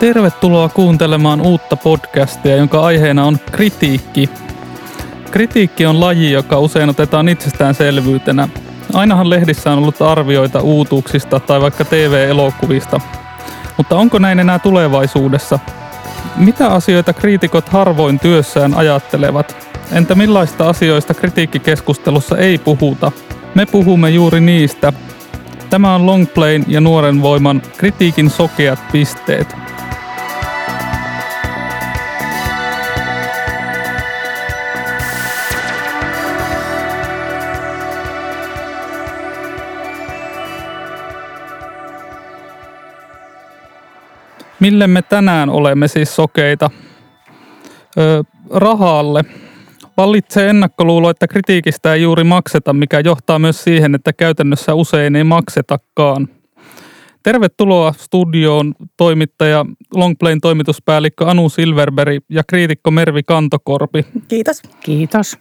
Tervetuloa kuuntelemaan uutta podcastia, jonka aiheena on kritiikki. Kritiikki on laji, joka usein otetaan itsestäänselvyytenä. Ainahan lehdissä on ollut arvioita uutuuksista tai vaikka TV-elokuvista. Mutta onko näin enää tulevaisuudessa? Mitä asioita kriitikot harvoin työssään ajattelevat? Entä millaista asioista kritiikkikeskustelussa ei puhuta? Me puhumme juuri niistä. Tämä on Longplayn ja Nuoren voiman kritiikin sokeat pisteet. Mille me tänään olemme siis sokeita? Ö, rahalle. Vallitsee ennakkoluulo, että kritiikistä ei juuri makseta, mikä johtaa myös siihen, että käytännössä usein ei maksetakaan. Tervetuloa studioon toimittaja Longplayn toimituspäällikkö Anu Silverberg ja kriitikko Mervi Kantokorpi. Kiitos. Kiitos.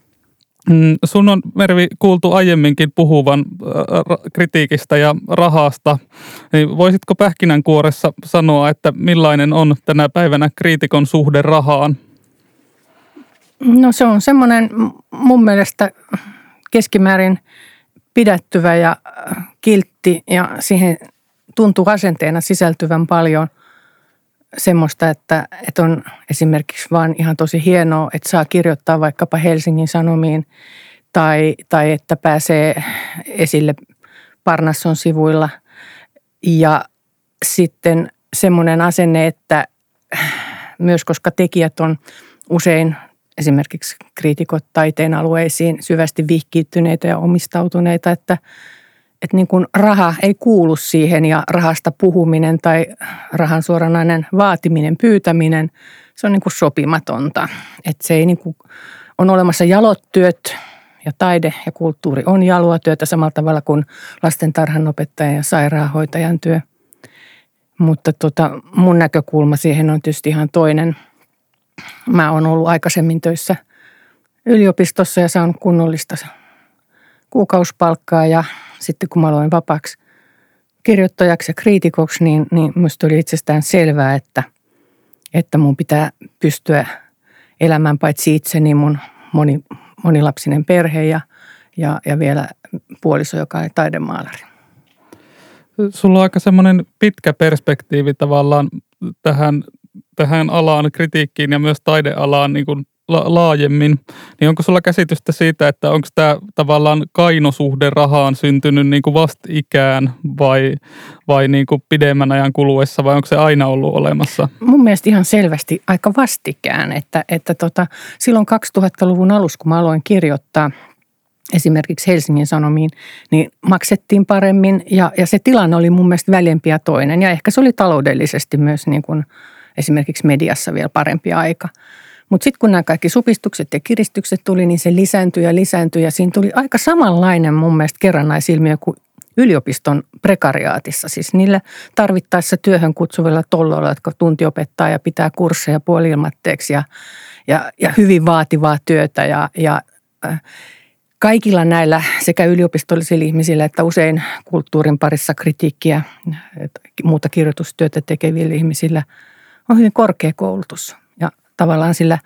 Mm, sun on Mervi kuultu aiemminkin puhuvan äh, kritiikistä ja rahasta. Niin voisitko pähkinänkuoressa sanoa, että millainen on tänä päivänä kriitikon suhde rahaan? No se on semmoinen mun mielestä keskimäärin pidättyvä ja kiltti ja siihen tuntuu asenteena sisältyvän paljon – semmoista, että, että on esimerkiksi vaan ihan tosi hienoa, että saa kirjoittaa vaikkapa Helsingin Sanomiin tai, tai että pääsee esille Parnasson sivuilla. Ja sitten semmoinen asenne, että myös koska tekijät on usein esimerkiksi kriitikot taiteen alueisiin syvästi vihkiytyneitä ja omistautuneita, että – että niin kuin raha ei kuulu siihen ja rahasta puhuminen tai rahan suoranainen vaatiminen, pyytäminen, se on niin kuin sopimatonta. Että se ei niin kuin, on olemassa jalottyöt ja taide ja kulttuuri on jaloa työtä samalla tavalla kuin lastentarhanopettajan ja sairaanhoitajan työ. Mutta tota, mun näkökulma siihen on tietysti ihan toinen. Mä oon ollut aikaisemmin töissä yliopistossa ja saanut kunnollista kuukausipalkkaa ja sitten kun mä aloin vapaaksi kirjoittajaksi ja kriitikoksi, niin, niin minusta oli itsestään selvää, että, että mun pitää pystyä elämään paitsi niin mun moni, monilapsinen perhe ja, ja, ja vielä puoliso, joka on taidemaalari. Sulla on aika semmoinen pitkä perspektiivi tavallaan tähän, tähän alaan, kritiikkiin ja myös taidealaan niin kuin la- laajemmin, niin onko sulla käsitystä siitä, että onko tämä tavallaan kainosuhde rahaan syntynyt niin kuin vastikään vai, vai niin kuin pidemmän ajan kuluessa vai onko se aina ollut olemassa? Mun mielestä ihan selvästi aika vastikään, että, että tota, silloin 2000-luvun alussa, kun mä aloin kirjoittaa esimerkiksi Helsingin Sanomiin, niin maksettiin paremmin ja, ja se tilanne oli mun mielestä väljempi ja toinen ja ehkä se oli taloudellisesti myös niin kuin esimerkiksi mediassa vielä parempi aika – mutta sitten kun nämä kaikki supistukset ja kiristykset tuli, niin se lisääntyi ja lisääntyi ja siinä tuli aika samanlainen mun mielestä kerrannaisilmiö kuin yliopiston prekariaatissa. Siis niillä tarvittaessa työhön kutsuvilla tolloilla, jotka tuntiopettaa ja pitää kursseja puolilmatteeksi ja, ja, ja hyvin vaativaa työtä ja, ja äh, kaikilla näillä sekä yliopistollisilla ihmisillä että usein kulttuurin parissa kritiikkiä, muuta kirjoitustyötä tekevillä ihmisillä on hyvin korkea koulutus tavallaan sillä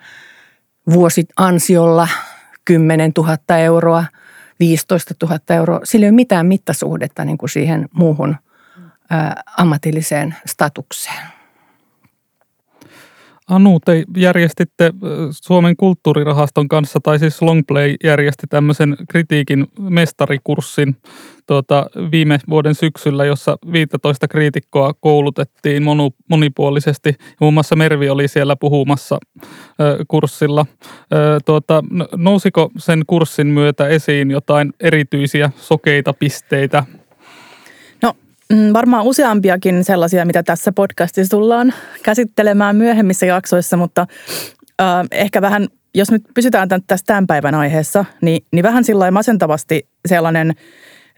vuosiansiolla 10 000 euroa, 15 000 euroa. Sillä ei ole mitään mittasuhdetta niin kuin siihen muuhun ammatilliseen statukseen. Anu, te järjestitte Suomen kulttuurirahaston kanssa, tai siis Longplay järjesti tämmöisen kritiikin mestarikurssin tuota, viime vuoden syksyllä, jossa 15 kriitikkoa koulutettiin monu, monipuolisesti. Muun muassa Mervi oli siellä puhumassa ö, kurssilla. Ö, tuota, nousiko sen kurssin myötä esiin jotain erityisiä sokeita pisteitä varmaan useampiakin sellaisia, mitä tässä podcastissa tullaan käsittelemään myöhemmissä jaksoissa, mutta äh, ehkä vähän, jos nyt pysytään tämän, tässä tämän päivän aiheessa, niin, niin vähän sillä masentavasti sellainen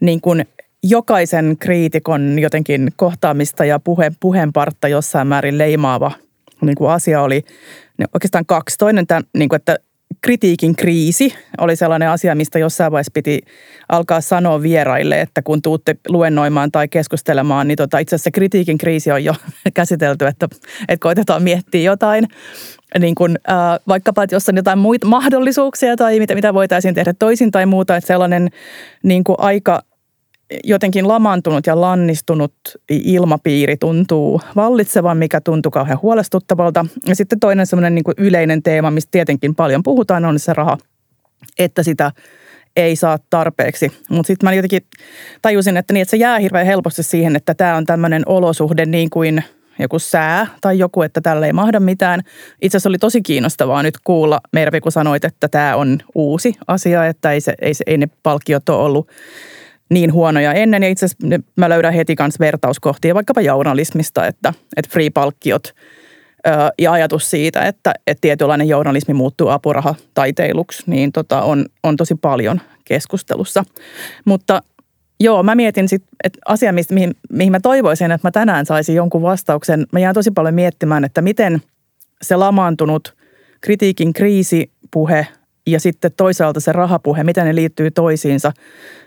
niin kuin jokaisen kriitikon jotenkin kohtaamista ja puhe, puheenpartta jossain määrin leimaava niin kuin asia oli niin oikeastaan kaksi. Toinen, tämän, niin kuin, että kritiikin kriisi oli sellainen asia, mistä jossain vaiheessa piti alkaa sanoa vieraille, että kun tuutte luennoimaan tai keskustelemaan, niin tota, itse asiassa kritiikin kriisi on jo käsitelty, että, että koitetaan miettiä jotain. Niin kun, äh, vaikkapa, että jos on jotain muita mahdollisuuksia tai mitä, mitä voitaisiin tehdä toisin tai muuta, että sellainen niin kuin aika jotenkin lamantunut ja lannistunut ilmapiiri tuntuu vallitsevan, mikä tuntuu kauhean huolestuttavalta. Ja sitten toinen semmoinen niin yleinen teema, mistä tietenkin paljon puhutaan, on se raha, että sitä ei saa tarpeeksi. Mutta sitten mä jotenkin tajusin, että, niin, että se jää hirveän helposti siihen, että tämä on tämmöinen olosuhde niin kuin joku sää tai joku, että tällä ei mahda mitään. Itse asiassa oli tosi kiinnostavaa nyt kuulla, Mervi, kun sanoit, että tämä on uusi asia, että ei, se, ei, se, ei ne palkkiot ole ollut niin huonoja ennen. Ja itse asiassa mä löydän heti kanssa vertauskohtia vaikkapa journalismista, että, että free-palkkiot ja ajatus siitä, että, että tietynlainen journalismi muuttuu apuraha taiteiluksi, niin tota on, on tosi paljon keskustelussa. Mutta joo, mä mietin sitten, että asia, mihin, mihin mä toivoisin, että mä tänään saisin jonkun vastauksen. Mä jään tosi paljon miettimään, että miten se lamaantunut kritiikin kriisipuhe – ja sitten toisaalta se rahapuhe, miten ne liittyy toisiinsa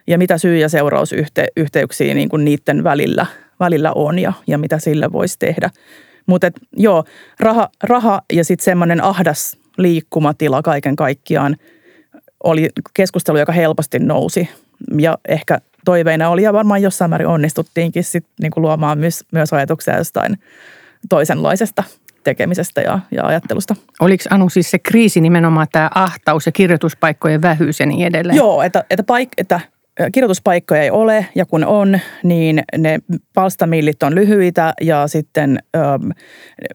ja mitä syy- ja seurausyhteyksiä niin kuin niiden välillä, välillä on ja, ja mitä sille voisi tehdä. Mutta joo, raha, raha ja sitten semmoinen ahdas liikkumatila kaiken kaikkiaan oli keskustelu, joka helposti nousi. Ja ehkä toiveina oli ja varmaan jossain määrin onnistuttiinkin sit niin kuin luomaan myös, myös ajatuksia jostain toisenlaisesta tekemisestä ja, ja ajattelusta. Oliko Anu siis se kriisi nimenomaan tämä ahtaus ja kirjoituspaikkojen vähyys ja niin edelleen? Joo, että, että, paik- että kirjoituspaikkoja ei ole ja kun on, niin ne palstamillit on lyhyitä ja sitten ö,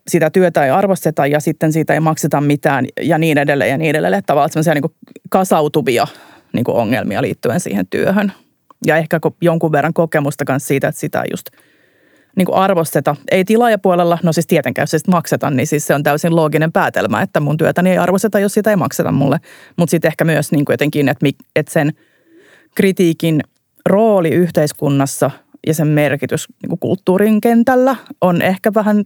sitä työtä ei arvosteta ja sitten siitä ei makseta mitään ja niin edelleen ja niin edelleen. Tavallaan sellaisia niin kasautuvia niin kuin ongelmia liittyen siihen työhön. Ja ehkä jonkun verran kokemusta myös siitä, että sitä just – niin kuin arvosteta. Ei tilaajapuolella, no siis tietenkään, jos sitä makseta, niin siis se on täysin looginen päätelmä, että mun työtäni ei arvosteta, jos sitä ei makseta mulle. Mutta sitten ehkä myös niin kuin jotenkin, että, että sen kritiikin rooli yhteiskunnassa ja sen merkitys niin kuin kulttuurin kentällä on ehkä vähän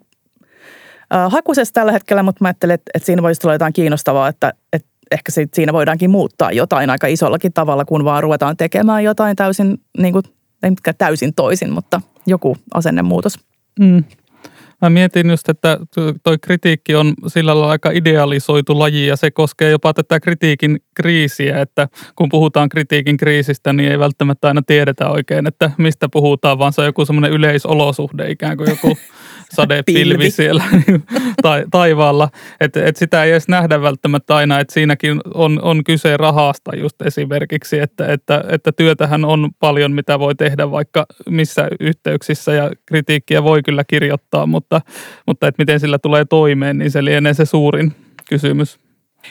äh, hakusessa tällä hetkellä, mutta mä ajattelen, että, että siinä voisi tulla jotain kiinnostavaa, että, että ehkä siinä voidaankin muuttaa jotain aika isollakin tavalla, kun vaan ruvetaan tekemään jotain täysin niin kuin ei mitkään täysin toisin, mutta joku asennemuutos. Mm. Mä mietin just, että toi kritiikki on sillä lailla aika idealisoitu laji ja se koskee jopa tätä kritiikin kriisiä, että kun puhutaan kritiikin kriisistä, niin ei välttämättä aina tiedetä oikein, että mistä puhutaan, vaan se on joku semmoinen yleisolosuhde, ikään kuin joku sadepilvi siellä tai, taivaalla. Että et sitä ei edes nähdä välttämättä aina, että siinäkin on, on kyse rahasta just esimerkiksi, että, että, että työtähän on paljon, mitä voi tehdä vaikka missä yhteyksissä ja kritiikkiä voi kyllä kirjoittaa, mutta, mutta että miten sillä tulee toimeen, niin se lienee se suurin kysymys.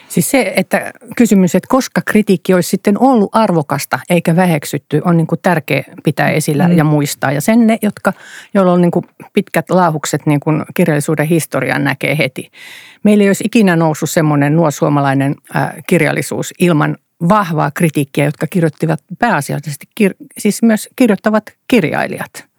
Siis se, että kysymys, että koska kritiikki olisi sitten ollut arvokasta eikä väheksytty, on niin kuin tärkeä pitää esillä mm. ja muistaa. Ja sen ne, jotka, joilla on niin kuin pitkät laahukset niin kuin kirjallisuuden historian näkee heti. Meillä ei olisi ikinä noussut semmoinen nuo suomalainen äh, kirjallisuus ilman vahvaa kritiikkiä, jotka kirjoittivat pääasiallisesti, kir- siis myös kirjoittavat kirjailijat –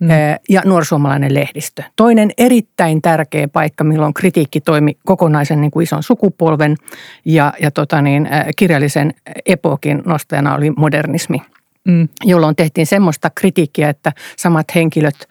mm. ja nuorsuomalainen lehdistö. Toinen erittäin tärkeä paikka, milloin kritiikki toimi kokonaisen niin kuin ison sukupolven ja, ja tota niin, kirjallisen epokin nostajana oli modernismi, mm. jolloin tehtiin semmoista kritiikkiä, että samat henkilöt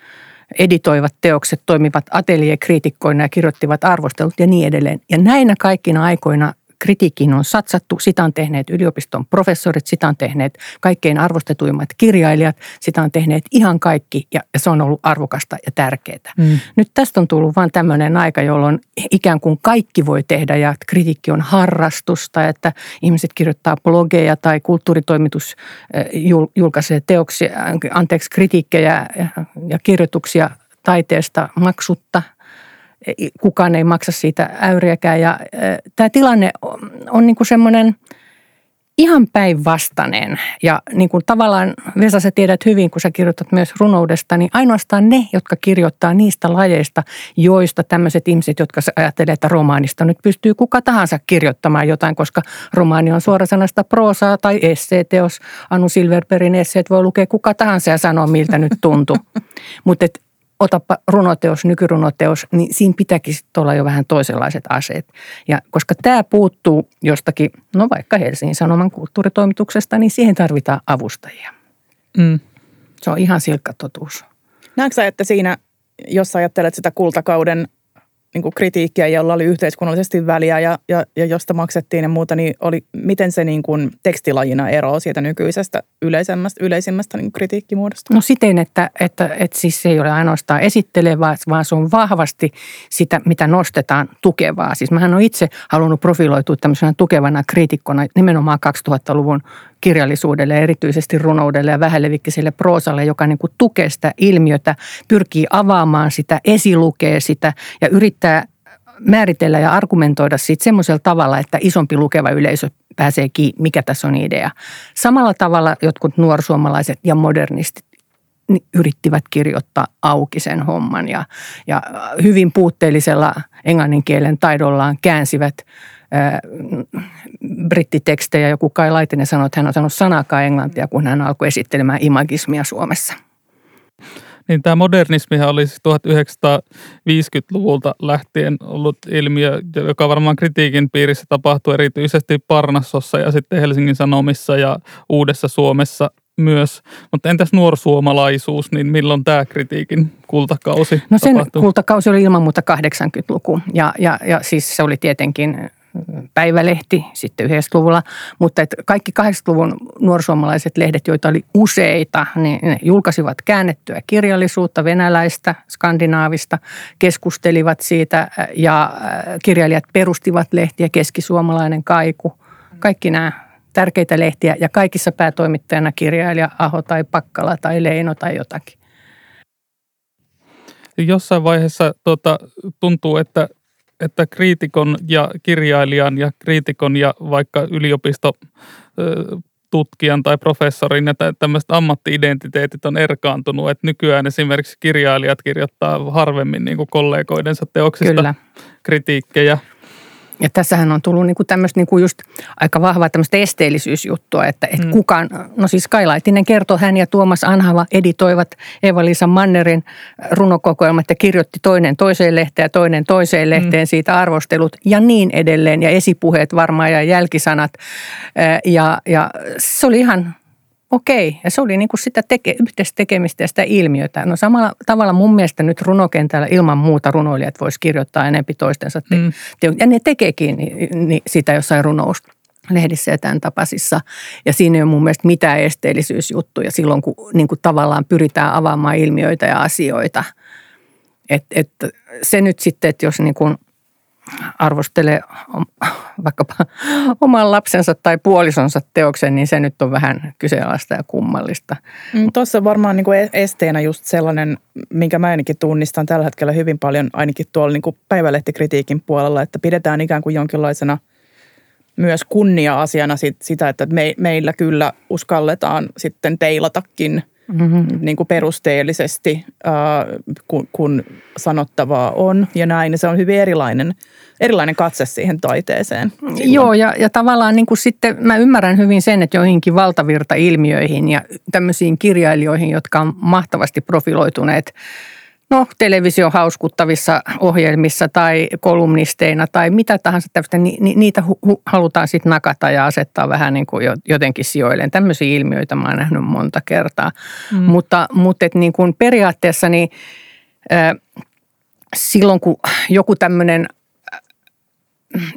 editoivat teokset, toimivat ateljekriitikkoina ja kirjoittivat arvostelut ja niin edelleen. Ja näinä kaikkina aikoina kritiikkiin on satsattu. Sitä on tehneet yliopiston professorit, sitä on tehneet kaikkein arvostetuimmat kirjailijat, sitä on tehneet ihan kaikki ja se on ollut arvokasta ja tärkeää. Mm. Nyt tästä on tullut vain tämmöinen aika, jolloin ikään kuin kaikki voi tehdä ja kritiikki on harrastusta, että ihmiset kirjoittaa blogeja tai kulttuuritoimitus julkaisee teoksia, anteeksi, kritiikkejä ja kirjoituksia taiteesta maksutta – kukaan ei maksa siitä äyriäkään. Ja tämä tilanne on niin kuin semmoinen ihan päinvastainen. Ja niin kuin tavallaan, Vesa, sä tiedät hyvin, kun sä kirjoitat myös runoudesta, niin ainoastaan ne, jotka kirjoittaa niistä lajeista, joista tämmöiset ihmiset, jotka ajattelee, että romaanista nyt pystyy kuka tahansa kirjoittamaan jotain, koska romaani on suorasanasta proosaa tai esseeteos. Anu Silverbergin esseet voi lukea kuka tahansa ja sanoa, miltä nyt tuntuu. Mutta otapa runoteos, nykyrunoteos, niin siinä pitääkin sitten olla jo vähän toisenlaiset aseet. Ja koska tämä puuttuu jostakin, no vaikka Helsingin Sanoman kulttuuritoimituksesta, niin siihen tarvitaan avustajia. Mm. Se on ihan silkka totuus. Näetkö että siinä, jos ajattelet sitä kultakauden niin kuin kritiikkiä, jolla oli yhteiskunnallisesti väliä ja, ja, ja josta maksettiin ja muuta, niin oli, miten se niin kuin tekstilajina eroaa siitä nykyisestä yleisemmästä, yleisimmästä niin kritiikkimuodosta? No siten, että, että, että siis se ei ole ainoastaan esittelevää, vaan se on vahvasti sitä, mitä nostetaan tukevaa. Siis mähän olen itse halunnut profiloitua tämmöisenä tukevana kriitikkona nimenomaan 2000-luvun kirjallisuudelle ja erityisesti runoudelle ja vähälevikkiselle proosalle, joka niin kuin tukee sitä ilmiötä, pyrkii avaamaan sitä, esilukee sitä ja yrittää määritellä ja argumentoida siitä semmoisella tavalla, että isompi lukeva yleisö pääsee kiinni, mikä tässä on idea. Samalla tavalla jotkut nuorsuomalaiset ja modernistit yrittivät kirjoittaa auki sen homman ja, ja hyvin puutteellisella englannin kielen taidollaan käänsivät brittitekstejä. Joku Kai Laitinen sanoi, että hän on sanonut sanakaan englantia, kun hän alkoi esittelemään imagismia Suomessa. Niin tämä modernismihan olisi 1950-luvulta lähtien ollut ilmiö, joka varmaan kritiikin piirissä tapahtui erityisesti Parnassossa ja sitten Helsingin Sanomissa ja Uudessa Suomessa myös. Mutta entäs nuorsuomalaisuus, niin milloin tämä kritiikin kultakausi No sen tapahtui? kultakausi oli ilman muuta 80-luku ja, ja, ja siis se oli tietenkin päivälehti sitten 90-luvulla, mutta että kaikki 80-luvun nuorsuomalaiset lehdet, joita oli useita, niin ne julkaisivat käännettyä kirjallisuutta venäläistä, skandinaavista, keskustelivat siitä ja kirjailijat perustivat lehtiä, keskisuomalainen kaiku, kaikki nämä tärkeitä lehtiä ja kaikissa päätoimittajana kirjailija Aho tai Pakkala tai Leino tai jotakin. Jossain vaiheessa tuota, tuntuu, että että kriitikon ja kirjailijan ja kriitikon ja vaikka yliopisto tutkijan tai professorin ja tämmöiset ammattiidentiteetit on erkaantunut, että nykyään esimerkiksi kirjailijat kirjoittaa harvemmin niin kuin kollegoidensa teoksista Kyllä. kritiikkejä. Ja tässähän on tullut niinku tämmöistä niinku just aika vahvaa tämmöistä esteellisyysjuttua, että et mm. kukaan, no siis Kai Laitinen kertoi, hän ja Tuomas Anhava editoivat Eva-Liisa Mannerin runokokoelmat ja kirjoitti toinen toiseen lehteen ja toinen toiseen lehteen mm. siitä arvostelut ja niin edelleen ja esipuheet varmaan ja jälkisanat. Ja, ja se oli ihan Okei, ja se oli niin kuin sitä teke, yhteistä tekemistä ja sitä ilmiötä. No samalla tavalla mun mielestä nyt runokentällä ilman muuta runoilijat vois kirjoittaa enempi toistensa te- mm. ja ne tekeekin niin, niin sitä jossain runous lehdissä ja tämän tapaisissa. Ja siinä ei ole mun mielestä mitään esteellisyysjuttuja silloin, kun niin kuin tavallaan pyritään avaamaan ilmiöitä ja asioita. Et, et se nyt sitten, että jos niin kuin arvostelee vaikkapa oman lapsensa tai puolisonsa teoksen, niin se nyt on vähän kyseenalaista ja kummallista. Mm, Tuossa varmaan niin kuin e- esteenä just sellainen, minkä mä ainakin tunnistan tällä hetkellä hyvin paljon, ainakin tuolla niin kuin päivälehtikritiikin puolella, että pidetään ikään kuin jonkinlaisena myös kunnia-asiana sitä, että me, meillä kyllä uskalletaan sitten teilatakin – mm-hmm. niin kuin perusteellisesti, äh, kun, kun sanottavaa on ja näin. Se on hyvin erilainen, erilainen katse siihen taiteeseen. Silloin. Joo, ja, ja tavallaan niin kuin sitten mä ymmärrän hyvin sen, että joihinkin valtavirta-ilmiöihin ja tämmöisiin kirjailijoihin, jotka on mahtavasti profiloituneet – no, television hauskuttavissa ohjelmissa tai kolumnisteina tai mitä tahansa tämmöistä, ni, ni, niitä hu, hu, halutaan sitten nakata ja asettaa vähän niin kuin jotenkin sijoilleen. Tämmöisiä ilmiöitä mä oon nähnyt monta kertaa. Mm. Mutta, mutta et niin kuin periaatteessa niin, äh, silloin kun joku tämmöinen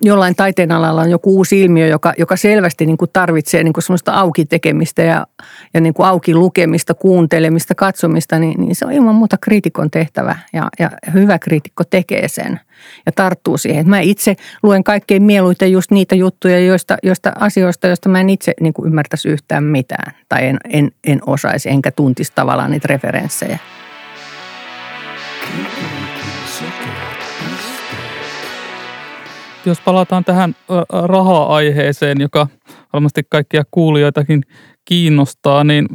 jollain taiteen alalla on joku uusi ilmiö, joka, joka selvästi niin kuin tarvitsee niin kuin semmoista auki tekemistä ja, ja niin kuin auki lukemista, kuuntelemista, katsomista, niin, niin se on ilman muuta kriitikon tehtävä ja, ja hyvä kriitikko tekee sen ja tarttuu siihen. Mä itse luen kaikkein mieluiten just niitä juttuja, joista, joista asioista, joista mä en itse niin kuin ymmärtäisi yhtään mitään tai en, en, en osaisi enkä tuntisi tavallaan niitä referenssejä. Jos palataan tähän raha-aiheeseen, joka varmasti kaikkia kuulijoitakin kiinnostaa, niin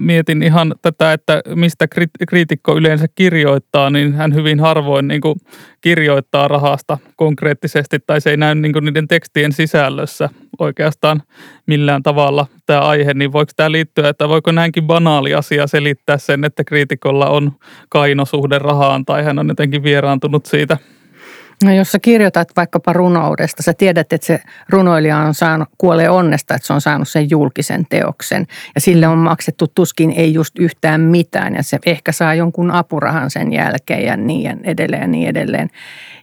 mietin ihan tätä, että mistä kriitikko yleensä kirjoittaa, niin hän hyvin harvoin niin kuin kirjoittaa rahasta konkreettisesti tai se ei näy niin kuin niiden tekstien sisällössä. oikeastaan millään tavalla tämä aihe, niin voiko tämä liittyä, että voiko näinkin banaali asia selittää sen, että kriitikolla on kainosuhde rahaan tai hän on jotenkin vieraantunut siitä – No jos sä kirjoitat vaikkapa runoudesta, sä tiedät, että se runoilija on saanut, kuolee onnesta, että se on saanut sen julkisen teoksen. Ja sille on maksettu tuskin ei just yhtään mitään ja se ehkä saa jonkun apurahan sen jälkeen ja niin edelleen ja niin edelleen.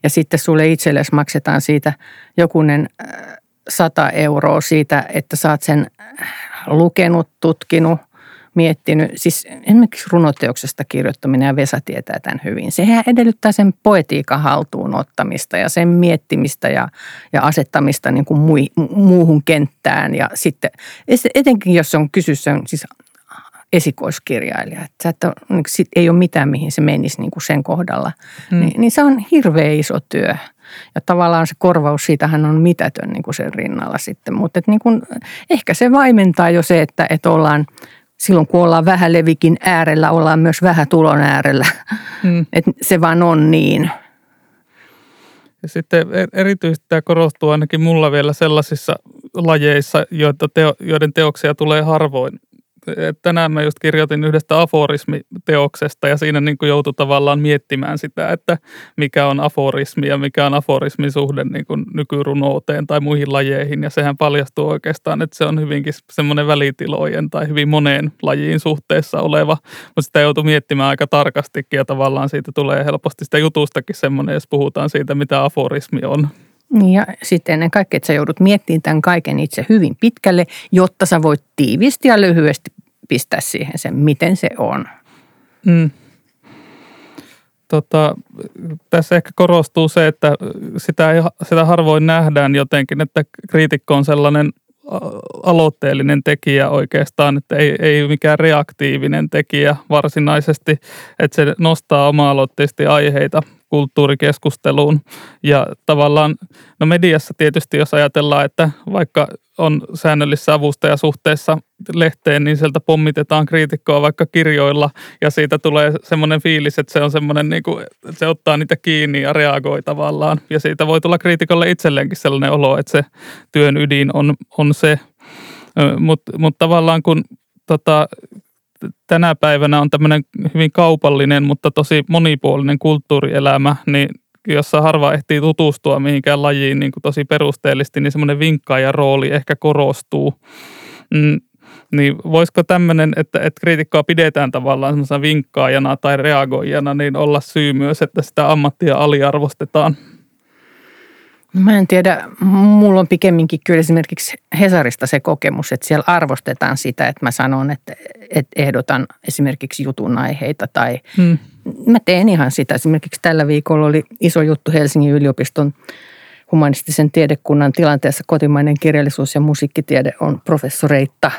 Ja sitten sulle itsellesi maksetaan siitä jokunen äh, sata euroa siitä, että saat sen äh, lukenut, tutkinut, miettinyt, siis esimerkiksi runoteoksesta kirjoittaminen ja Vesa tietää tämän hyvin. Sehän edellyttää sen poetiikan haltuun ottamista ja sen miettimistä ja, ja asettamista niin kuin mui, muuhun kenttään. Ja sitten etenkin, jos on kysyssä on siis esikoiskirjailija, että, että niin sit ei ole mitään, mihin se menisi niin kuin sen kohdalla, hmm. niin, niin se on hirveän iso työ. Ja tavallaan se korvaus siitähän on mitätön niin kuin sen rinnalla sitten. Mutta niin kuin, ehkä se vaimentaa jo se, että, että ollaan – silloin kun ollaan levikin äärellä, ollaan myös tulon äärellä. Mm. Et se vaan on niin. Ja sitten e- erityisesti tämä korostuu ainakin mulla vielä sellaisissa lajeissa, joiden teoksia tulee harvoin tänään mä just kirjoitin yhdestä aforismiteoksesta ja siinä niin kuin joutui tavallaan miettimään sitä, että mikä on aforismi ja mikä on aforismin suhde niin kuin nykyrunouteen tai muihin lajeihin. Ja sehän paljastuu oikeastaan, että se on hyvinkin semmoinen välitilojen tai hyvin moneen lajiin suhteessa oleva, mutta sitä joutuu miettimään aika tarkastikin ja tavallaan siitä tulee helposti sitä jutustakin semmoinen, jos puhutaan siitä, mitä aforismi on. Niin ja sitten ennen kaikkea, että sä joudut miettimään tämän kaiken itse hyvin pitkälle, jotta sä voit tiivisti ja lyhyesti pistää siihen sen, miten se on. Mm. Tota, tässä ehkä korostuu se, että sitä, ei, sitä harvoin nähdään jotenkin, että kriitikko on sellainen aloitteellinen tekijä oikeastaan, että ei, ei mikään reaktiivinen tekijä varsinaisesti, että se nostaa oma-aloitteisesti aiheita kulttuurikeskusteluun. Ja tavallaan, no mediassa tietysti jos ajatellaan, että vaikka on säännöllisessä avustajasuhteessa lehteen, niin sieltä pommitetaan kriitikkoa vaikka kirjoilla ja siitä tulee semmoinen fiilis, että se on semmoinen, niin kuin, että se ottaa niitä kiinni ja reagoi tavallaan. Ja siitä voi tulla kriitikolle itselleenkin sellainen olo, että se työn ydin on, on se. Mutta mut tavallaan kun tota, tänä päivänä on tämmöinen hyvin kaupallinen, mutta tosi monipuolinen kulttuurielämä, niin jossa harva ehtii tutustua mihinkään lajiin niin kuin tosi perusteellisesti, niin semmoinen vinkkaajan rooli ehkä korostuu. Mm, niin voisiko tämmöinen, että, että kriitikkoa pidetään tavallaan semmoisena vinkkaajana tai reagoijana, niin olla syy myös, että sitä ammattia aliarvostetaan? No mä en tiedä, mulla on pikemminkin kyllä esimerkiksi Hesarista se kokemus, että siellä arvostetaan sitä, että mä sanon, että, että ehdotan esimerkiksi jutun aiheita tai hmm. mä teen ihan sitä. Esimerkiksi tällä viikolla oli iso juttu Helsingin yliopiston humanistisen tiedekunnan tilanteessa kotimainen kirjallisuus ja musiikkitiede on professoreita.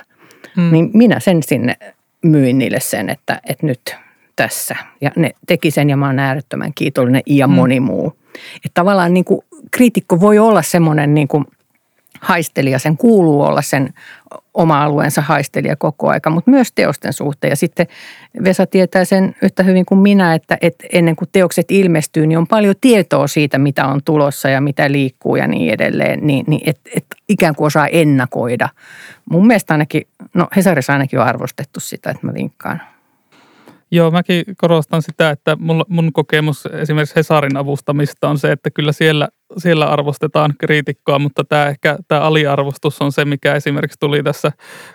Hmm. Niin minä sen sinne myin niille sen, että, että nyt tässä. Ja ne teki sen ja mä oon äärettömän kiitollinen ja hmm. moni muu. Että tavallaan niin kuin kriitikko voi olla semmoinen niin kuin haistelija, sen kuuluu olla sen oma alueensa haistelija koko aika, mutta myös teosten suhteen. Ja sitten Vesa tietää sen yhtä hyvin kuin minä, että, että ennen kuin teokset ilmestyy, niin on paljon tietoa siitä, mitä on tulossa ja mitä liikkuu ja niin edelleen, niin, niin että et ikään kuin osaa ennakoida. Mun mielestä ainakin, no Hesarissa ainakin on arvostettu sitä, että mä vinkkaan. Joo, mäkin korostan sitä, että mun, mun kokemus esimerkiksi Hesarin avustamista on se, että kyllä siellä, siellä arvostetaan kriitikkoa, mutta tämä ehkä tämä aliarvostus on se, mikä esimerkiksi tuli tässä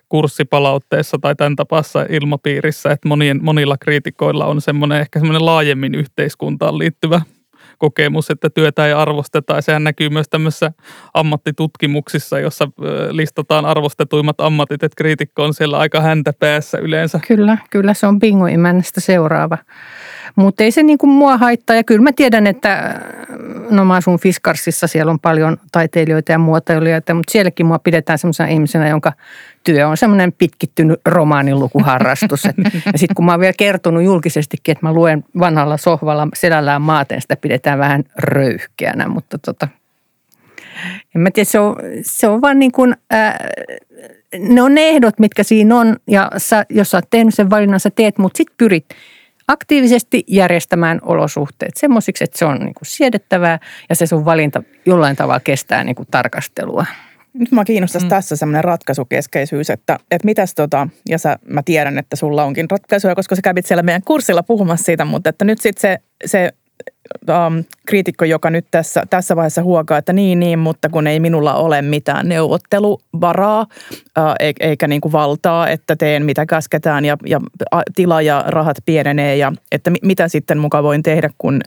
kurssipalautteessa tai tämän tapassa ilmapiirissä, että monien, monilla kriitikoilla on semmoinen ehkä semmoinen laajemmin yhteiskuntaan liittyvä kokemus, että työtä ei arvosteta. Ja sehän näkyy myös tämmöisissä ammattitutkimuksissa, jossa listataan arvostetuimmat ammatit, että kriitikko on siellä aika häntä päässä yleensä. Kyllä, kyllä se on bingoimännästä seuraava. Mutta ei se niin kuin mua haittaa. Ja kyllä mä tiedän, että no mä asun Fiskarsissa, siellä on paljon taiteilijoita ja muotoilijoita, mutta sielläkin mua pidetään semmoisena ihmisenä, jonka työ on semmoinen pitkittynyt romaanilukuharrastus. ja sitten kun mä oon vielä kertonut julkisestikin, että mä luen vanhalla sohvalla selällään maaten, sitä pidetään vähän röyhkeänä, mutta tota, en mä tiedä, se on, se on vaan niin kuin, ää, ne on ne ehdot, mitkä siinä on ja sä, jos sä oot tehnyt sen valinnan, sä teet, mutta sit pyrit aktiivisesti järjestämään olosuhteet semmoisiksi, että se on niin kuin siedettävää ja se sun valinta jollain tavalla kestää niin kuin tarkastelua. nyt mä kiinnostaisi mm. tässä semmoinen ratkaisukeskeisyys, että, että mitäs tota, ja sä, mä tiedän, että sulla onkin ratkaisuja, koska sä kävit siellä meidän kurssilla puhumassa siitä, mutta että nyt sitten se, se um, kriitikko, joka nyt tässä, tässä vaiheessa huokaa, että niin, niin, mutta kun ei minulla ole mitään neuvotteluvaraa uh, eikä niin kuin valtaa, että teen mitä käsketään ja, ja tila ja rahat pienenee ja että mitä sitten mukaan voin tehdä, kun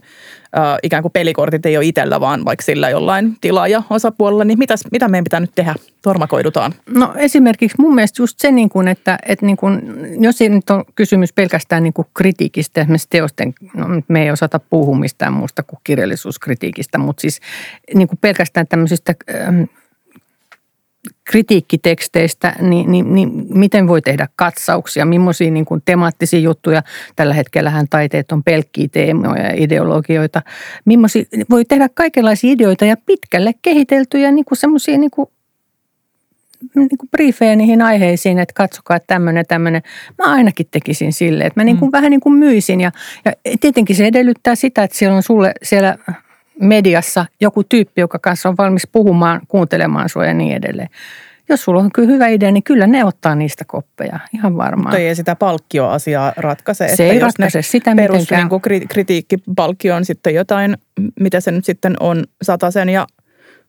äh, ikään kuin pelikortit ei ole itsellä, vaan vaikka sillä jollain tilaaja osapuolella, niin mitäs, mitä meidän pitää nyt tehdä? Tormakoidutaan. No esimerkiksi mun mielestä just se, niin kuin, että, että niin kuin, jos ei nyt ole kysymys pelkästään niin kuin kritiikistä, esimerkiksi teosten, no me ei osata puhua mistään muusta kuin kirjallisuuskritiikistä, mutta siis niin kuin pelkästään tämmöisistä ähm, kritiikkiteksteistä, niin, niin, niin miten voi tehdä katsauksia, millaisia niin kuin temaattisia juttuja. Tällä hetkellähän taiteet on pelkkiä teemoja ja ideologioita. Millaisia, voi tehdä kaikenlaisia ideoita ja pitkälle kehiteltyjä niin kuin semmoisia niin niin kuin briefejä niihin aiheisiin, että katsokaa, että tämmöinen, tämmöinen. Mä ainakin tekisin sille, että mä niin kuin mm. vähän niin kuin myisin. Ja, ja tietenkin se edellyttää sitä, että siellä on sulle siellä mediassa joku tyyppi, joka kanssa on valmis puhumaan, kuuntelemaan sua ja niin edelleen. Jos sulla on kyllä hyvä idea, niin kyllä ne ottaa niistä koppeja, ihan varmaan. Mutta ei sitä palkkioasiaa ratkaise. Se että ei ratkaise sitä perus, mitenkään. Niin kritiikkipalkkio on sitten jotain, mitä se nyt sitten on satasen ja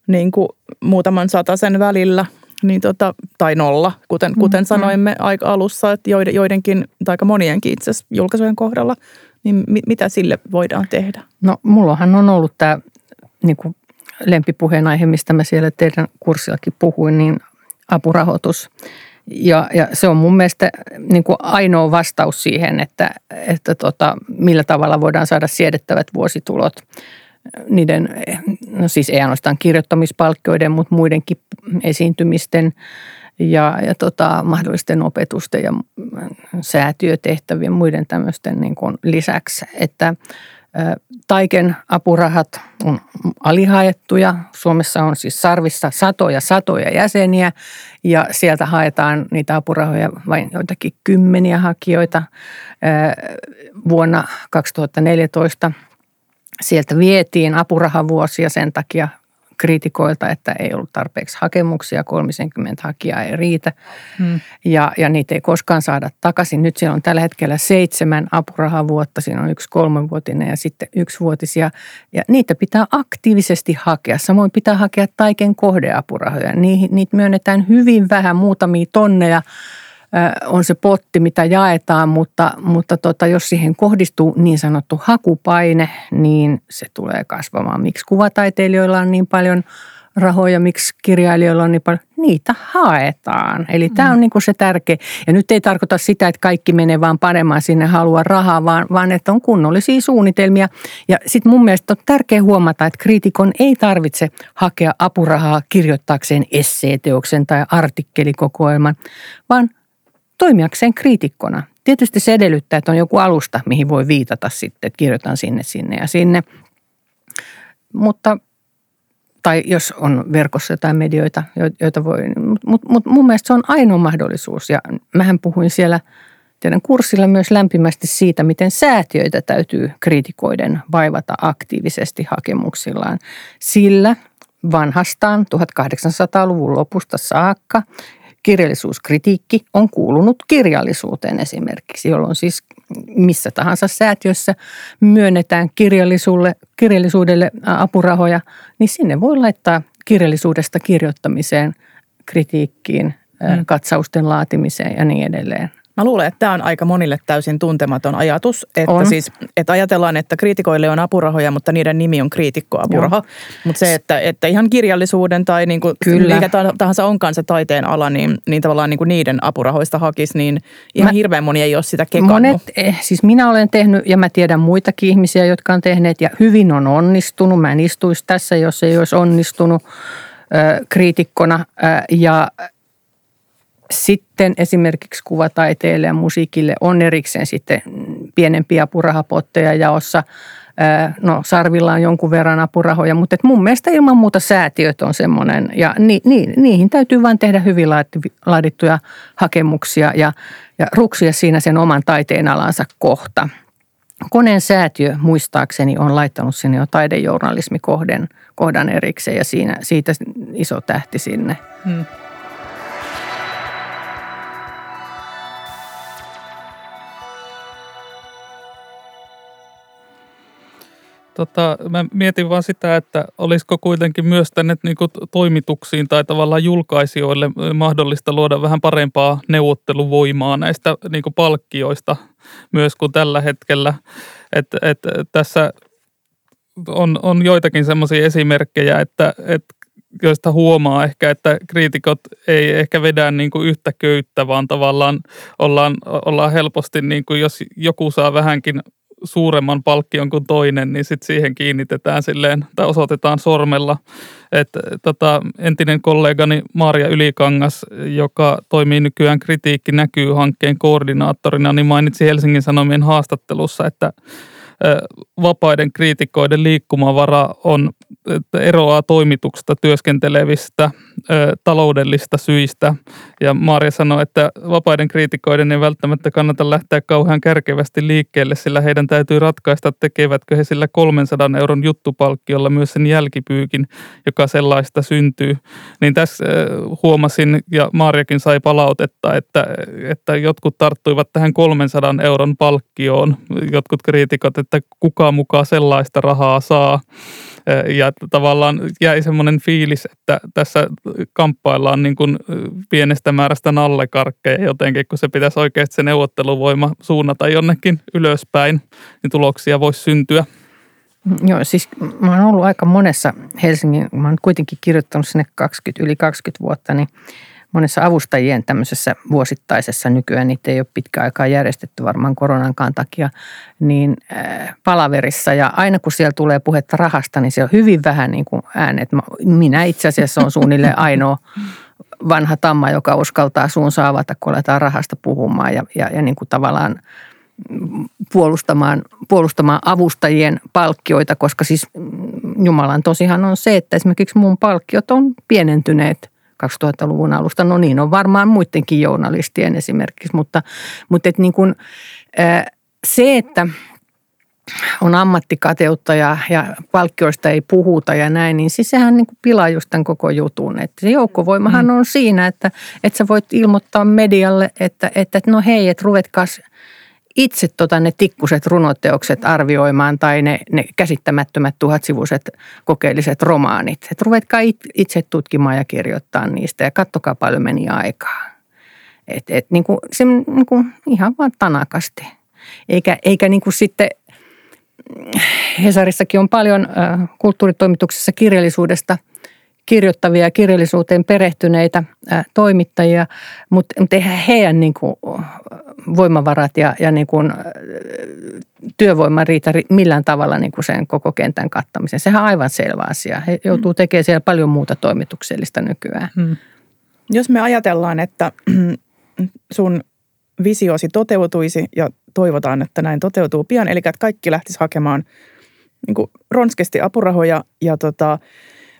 niin kuin muutaman satasen välillä, niin tota, tai nolla, kuten, kuten mm-hmm. sanoimme aika alussa, että joidenkin tai aika monienkin itse julkaisujen kohdalla – niin mi- mitä sille voidaan tehdä? No mullahan on ollut tämä niin kuin lempipuheenaihe, mistä mä siellä teidän kurssillakin puhuin, niin apurahoitus. Ja, ja se on mun mielestä niin kuin ainoa vastaus siihen, että, että tota, millä tavalla voidaan saada siedettävät vuositulot niiden, no siis ei ainoastaan kirjoittamispalkkioiden, mutta muidenkin esiintymisten ja, ja tota, mahdollisten opetusten ja säätiötehtävien muiden tämmöisten niin kuin lisäksi, että Taiken apurahat on alihaettuja. Suomessa on siis Sarvissa satoja satoja jäseniä ja sieltä haetaan niitä apurahoja vain joitakin kymmeniä hakijoita. Vuonna 2014 sieltä vietiin apurahavuosia sen takia kriitikoilta, että ei ollut tarpeeksi hakemuksia, 30 hakijaa ei riitä hmm. ja, ja niitä ei koskaan saada takaisin. Nyt siellä on tällä hetkellä seitsemän apurahavuotta, siinä on yksi kolmenvuotinen ja sitten yksivuotisia ja niitä pitää aktiivisesti hakea. Samoin pitää hakea taiken kohdeapurahoja. Niitä myönnetään hyvin vähän, muutamia tonneja on se potti, mitä jaetaan, mutta, mutta tota, jos siihen kohdistuu niin sanottu hakupaine, niin se tulee kasvamaan. Miksi kuvataiteilijoilla on niin paljon rahoja, miksi kirjailijoilla on niin paljon, niitä haetaan. Eli mm. tämä on niin kuin se tärkeä. Ja nyt ei tarkoita sitä, että kaikki menee vaan panemaan sinne halua rahaa, vaan, vaan että on kunnollisia suunnitelmia. Ja sitten mun mielestä on tärkeää huomata, että kriitikon ei tarvitse hakea apurahaa kirjoittaakseen esseeteoksen tai artikkelikokoelman, vaan toimijakseen kriitikkona. Tietysti se edellyttää, että on joku alusta, mihin voi viitata sitten, että kirjoitan sinne, sinne ja sinne. Mutta, tai jos on verkossa jotain medioita, joita voi, mutta mut, mun mielestä se on ainoa mahdollisuus. Ja mähän puhuin siellä teidän kurssilla myös lämpimästi siitä, miten säätiöitä täytyy kriitikoiden vaivata aktiivisesti hakemuksillaan. Sillä vanhastaan 1800-luvun lopusta saakka kirjallisuuskritiikki on kuulunut kirjallisuuteen esimerkiksi, jolloin siis missä tahansa säätiössä myönnetään kirjallisuudelle, kirjallisuudelle apurahoja, niin sinne voi laittaa kirjallisuudesta kirjoittamiseen, kritiikkiin, mm. katsausten laatimiseen ja niin edelleen. Mä luulen, että tämä on aika monille täysin tuntematon ajatus. Että, on. siis, että ajatellaan, että kriitikoille on apurahoja, mutta niiden nimi on kriitikkoapuraha. Mutta se, että, että ihan kirjallisuuden tai niin kuin Kyllä. mikä tahansa onkaan se taiteen ala, niin, niin tavallaan niin kuin niiden apurahoista hakisi, niin ihan mä, hirveän moni ei ole sitä kekannut. Monet, eh, siis minä olen tehnyt ja mä tiedän muitakin ihmisiä, jotka on tehneet ja hyvin on onnistunut. Mä en istuisi tässä, jos ei olisi onnistunut kriitikkona ja sitten esimerkiksi kuvataiteelle ja musiikille on erikseen sitten pienempiä apurahapotteja jaossa. No Sarvilla on jonkun verran apurahoja, mutta et mun mielestä ilman muuta säätiöt on semmoinen ja ni, ni, niihin täytyy vain tehdä hyvin laadittuja hakemuksia ja, ja ruksia siinä sen oman taiteen alansa kohta. Koneen säätiö muistaakseni on laittanut sinne jo taidejournalismikohdan kohdan erikseen ja siinä, siitä iso tähti sinne. Hmm. Tota, mä mietin vaan sitä, että olisiko kuitenkin myös tänne niin kuin toimituksiin tai tavallaan julkaisijoille mahdollista luoda vähän parempaa neuvotteluvoimaa näistä niin kuin palkkioista myös kuin tällä hetkellä. Että et, tässä on, on joitakin semmoisia esimerkkejä, että, että joista huomaa ehkä, että kriitikot ei ehkä vedä niin kuin yhtä köyttä, vaan tavallaan ollaan, ollaan helposti, niin kuin jos joku saa vähänkin suuremman palkkion kuin toinen, niin sitten siihen kiinnitetään silleen tai osoitetaan sormella. että tota, entinen kollegani Maria Ylikangas, joka toimii nykyään Kritiikki näkyy hankkeen koordinaattorina, niin mainitsi Helsingin Sanomien haastattelussa, että vapaiden kriitikoiden liikkumavara on eroaa toimituksesta työskentelevistä taloudellista syistä. Ja Maria sanoi, että vapaiden kriitikoiden ei välttämättä kannata lähteä kauhean kärkevästi liikkeelle, sillä heidän täytyy ratkaista, tekevätkö he sillä 300 euron juttupalkkiolla myös sen jälkipyykin, joka sellaista syntyy. Niin tässä huomasin, ja Maariakin sai palautetta, että, että jotkut tarttuivat tähän 300 euron palkkioon, jotkut kriitikot, että kuka mukaan sellaista rahaa saa. Ja tavallaan jäi semmoinen fiilis, että tässä kamppaillaan niin kuin pienestä määrästä nallekarkkeja jotenkin, kun se pitäisi oikeasti se neuvotteluvoima suunnata jonnekin ylöspäin, niin tuloksia voisi syntyä. Joo, siis mä oon ollut aika monessa Helsingin, mä oon kuitenkin kirjoittanut sinne 20, yli 20 vuotta, niin monessa avustajien tämmöisessä vuosittaisessa, nykyään niitä ei ole pitkä aikaa järjestetty varmaan koronankaan takia, niin äh, palaverissa ja aina kun siellä tulee puhetta rahasta, niin siellä on hyvin vähän niin kuin äänet. Minä itse asiassa on suunnilleen ainoa vanha tamma, joka uskaltaa suun saavata, kun aletaan rahasta puhumaan ja, ja, ja niin kuin tavallaan puolustamaan, puolustamaan avustajien palkkioita, koska siis Jumalan tosihan on se, että esimerkiksi mun palkkiot on pienentyneet 2000-luvun alusta. No niin, on varmaan muidenkin journalistien esimerkiksi, mutta, mutta et niin kuin, se, että on ammattikateutta ja, ja palkkioista ei puhuta ja näin, niin siis sehän niin kuin pilaa just tämän koko jutun. Että se joukkovoimahan mm. on siinä, että, että sä voit ilmoittaa medialle, että, että no hei, että ruvetkaas itse tota ne tikkuset runoteokset arvioimaan tai ne, ne käsittämättömät tuhatsivuiset kokeelliset romaanit. Että ruvetkaa itse tutkimaan ja kirjoittaa niistä ja kattokaa paljon meni aikaa. Et, et niin kuin, se niin kuin ihan vaan tanakasti. Eikä, eikä niin kuin sitten Hesarissakin on paljon kulttuuritoimituksessa kirjallisuudesta – kirjoittavia ja kirjallisuuteen perehtyneitä toimittajia, mutta, mutta eihän heidän niin kuin, voimavarat ja, ja niin kuin, työvoima riitä millään tavalla niin kuin sen koko kentän kattamiseen. Sehän on aivan selvä asia. He joutuu tekemään siellä paljon muuta toimituksellista nykyään. Hmm. Jos me ajatellaan, että sun visiosi toteutuisi ja toivotaan, että näin toteutuu pian, eli että kaikki lähtisi hakemaan niin kuin ronskesti apurahoja ja tota,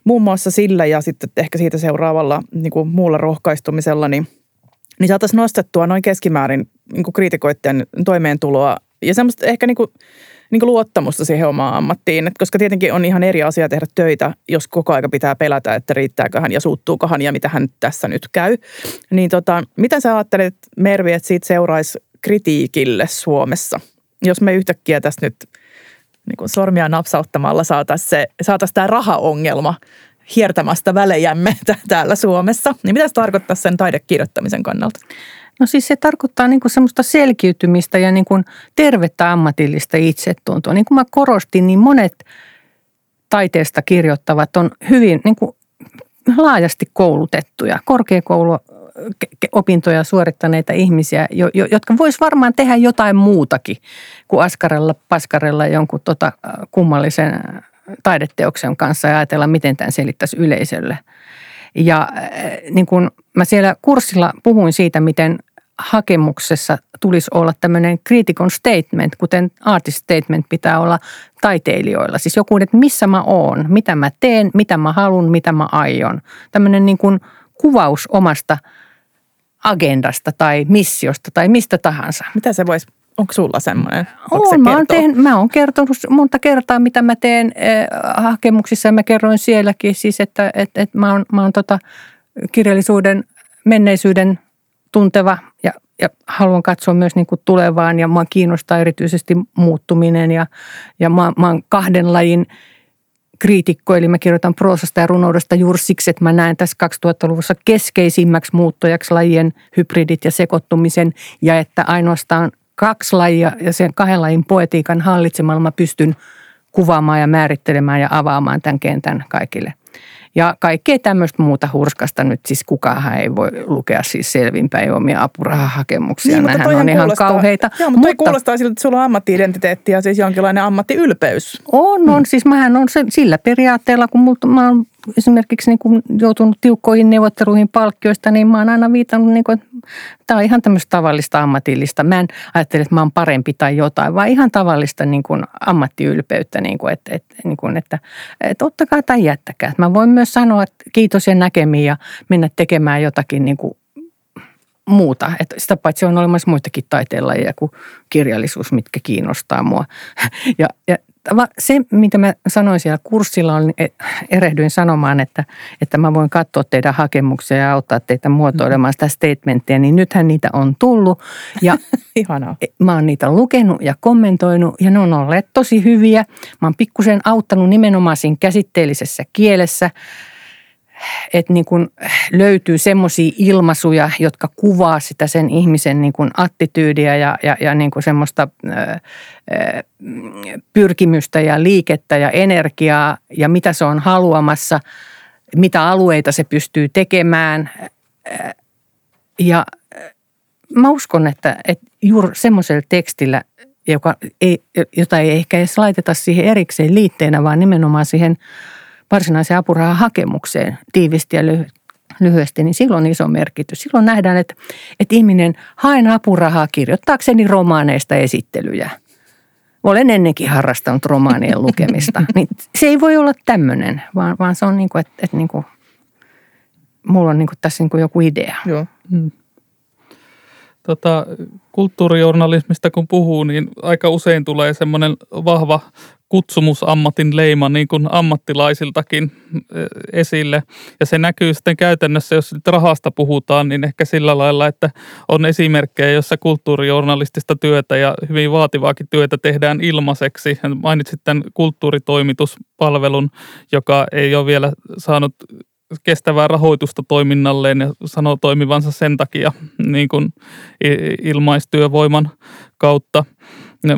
muun muassa sillä ja sitten ehkä siitä seuraavalla niin kuin muulla rohkaistumisella, niin, niin saataisiin nostettua noin keskimäärin niin kriitikoiden toimeentuloa ja semmoista ehkä niin kuin, niin kuin luottamusta siihen omaan ammattiin. Et koska tietenkin on ihan eri asia tehdä töitä, jos koko aika pitää pelätä, että riittääköhän ja suuttuukohan ja mitä hän tässä nyt käy. Niin tota, mitä sä ajattelet, Mervi, että siitä seuraisi kritiikille Suomessa? Jos me yhtäkkiä tässä nyt niin kuin sormia napsauttamalla saataisiin, se, saataisiin tämä rahaongelma hiertämästä välejämme täällä Suomessa. Niin mitä se tarkoittaa sen taidekirjoittamisen kannalta? No siis se tarkoittaa niin kuin semmoista selkiytymistä ja niin kuin tervettä ammatillista itsetuntoa. Niin kuin mä korostin, niin monet taiteesta kirjoittavat on hyvin niin kuin laajasti koulutettuja, korkeakoulu opintoja suorittaneita ihmisiä, jotka vois varmaan tehdä jotain muutakin kuin askarella, paskarella jonkun tota kummallisen taideteoksen kanssa ja ajatella, miten tämän selittäisi yleisölle. Ja niin kun mä siellä kurssilla puhuin siitä, miten hakemuksessa tulisi olla tämmöinen critical statement, kuten artist statement pitää olla taiteilijoilla. Siis joku, että missä mä oon, mitä mä teen, mitä mä haluan, mitä mä aion. Tämmöinen niin kuin kuvaus omasta agendasta tai missiosta tai mistä tahansa. Mitä se voisi Onko sulla semmoinen? On, mä oon, tehnyt, mä oon kertonut monta kertaa, mitä mä teen eh, hakemuksissa. Ja mä kerroin sielläkin siis, että et, et mä oon, mä oon tota kirjallisuuden menneisyyden tunteva ja, ja haluan katsoa myös niin kuin tulevaan. Ja mua kiinnostaa erityisesti muuttuminen ja, ja mä, mä oon kahden lajin kriitikko, eli mä kirjoitan proosasta ja runoudesta juuri siksi, että mä näen tässä 2000-luvussa keskeisimmäksi muuttojaksi lajien hybridit ja sekoittumisen. Ja että ainoastaan kaksi lajia ja sen kahden lajin poetiikan hallitsemalla mä pystyn kuvaamaan ja määrittelemään ja avaamaan tämän kentän kaikille. Ja kaikkea tämmöistä muuta hurskasta nyt siis kukaan ei voi lukea siis selvinpäin omia apurahahakemuksia. Niin, Nämähän on ihan kauheita. Joo, mutta, mutta kuulostaa siltä, että sulla on ammattiidentiteetti ja siis jonkinlainen ammattiylpeys. On, on. Mm. Siis mähän on se, sillä periaatteella, kun multa, mä oon esimerkiksi niin kuin joutunut tiukkoihin neuvotteluihin palkkioista, niin mä oon aina viitannut, niin kuin, että tämä on ihan tämmöistä tavallista ammatillista. Mä en ajattele, että mä oon parempi tai jotain, vaan ihan tavallista niin kuin ammattiylpeyttä, niin kuin, että, että, niin kuin, että, että ottakaa tai jättäkää. Mä voin myös sanoa, että kiitos ja näkemiin ja mennä tekemään jotakin niin kuin muuta. Että sitä paitsi on olemassa muitakin taiteenlajeja kuin kirjallisuus, mitkä kiinnostaa mua. Ja, ja se, mitä mä sanoin siellä kurssilla, on, e, erehdyin sanomaan, että, että mä voin katsoa teidän hakemuksia ja auttaa teitä muotoilemaan sitä statementtia, niin nythän niitä on tullut. Ja Ihanaa. E, mä oon niitä lukenut ja kommentoinut ja ne on olleet tosi hyviä. Mä oon pikkusen auttanut nimenomaan siinä käsitteellisessä kielessä että niin kuin löytyy semmoisia ilmaisuja, jotka kuvaa sitä sen ihmisen niin kuin attityydiä ja, ja, ja niin kuin semmoista ää, pyrkimystä ja liikettä ja energiaa ja mitä se on haluamassa, mitä alueita se pystyy tekemään. Ja mä uskon, että, että juuri semmoisella tekstillä, joka ei, jota ei ehkä edes laiteta siihen erikseen liitteenä, vaan nimenomaan siihen – varsinaiseen apurahahakemukseen tiivisti ja lyhyesti, niin silloin on iso merkitys. Silloin nähdään, että, että ihminen haen apurahaa kirjoittaakseni romaaneista esittelyjä. Olen ennenkin harrastanut romaanien lukemista. Niin se ei voi olla tämmöinen, vaan, vaan se on niin kuin, että, että niin kuin, mulla on niin kuin tässä niin kuin joku idea. Joo. Hmm. Tota, kulttuurijournalismista kun puhuu, niin aika usein tulee semmoinen vahva kutsumusammatin leima niin kuin ammattilaisiltakin eh, esille. Ja se näkyy sitten käytännössä, jos rahasta puhutaan, niin ehkä sillä lailla, että on esimerkkejä, jossa kulttuurijournalistista työtä ja hyvin vaativaakin työtä tehdään ilmaiseksi. Mainitsit tämän kulttuuritoimituspalvelun, joka ei ole vielä saanut kestävää rahoitusta toiminnalleen ja sanoo toimivansa sen takia niin kuin ilmaistyövoiman kautta.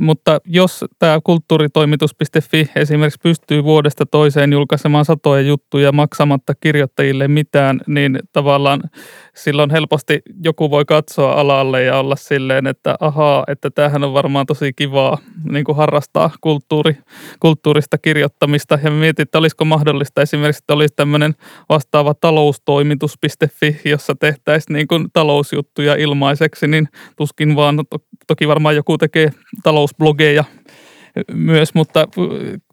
Mutta jos tämä kulttuuritoimitus.fi esimerkiksi pystyy vuodesta toiseen julkaisemaan satoja juttuja maksamatta kirjoittajille mitään, niin tavallaan silloin helposti joku voi katsoa alalle ja olla silleen, että ahaa, että tämähän on varmaan tosi kivaa niin kuin harrastaa kulttuuri, kulttuurista kirjoittamista. Ja mietin, että olisiko mahdollista esimerkiksi, että olisi tämmöinen vastaava taloustoimitus.fi, jossa tehtäisiin niin kuin talousjuttuja ilmaiseksi, niin tuskin vaan, toki varmaan joku tekee talousblogeja myös, mutta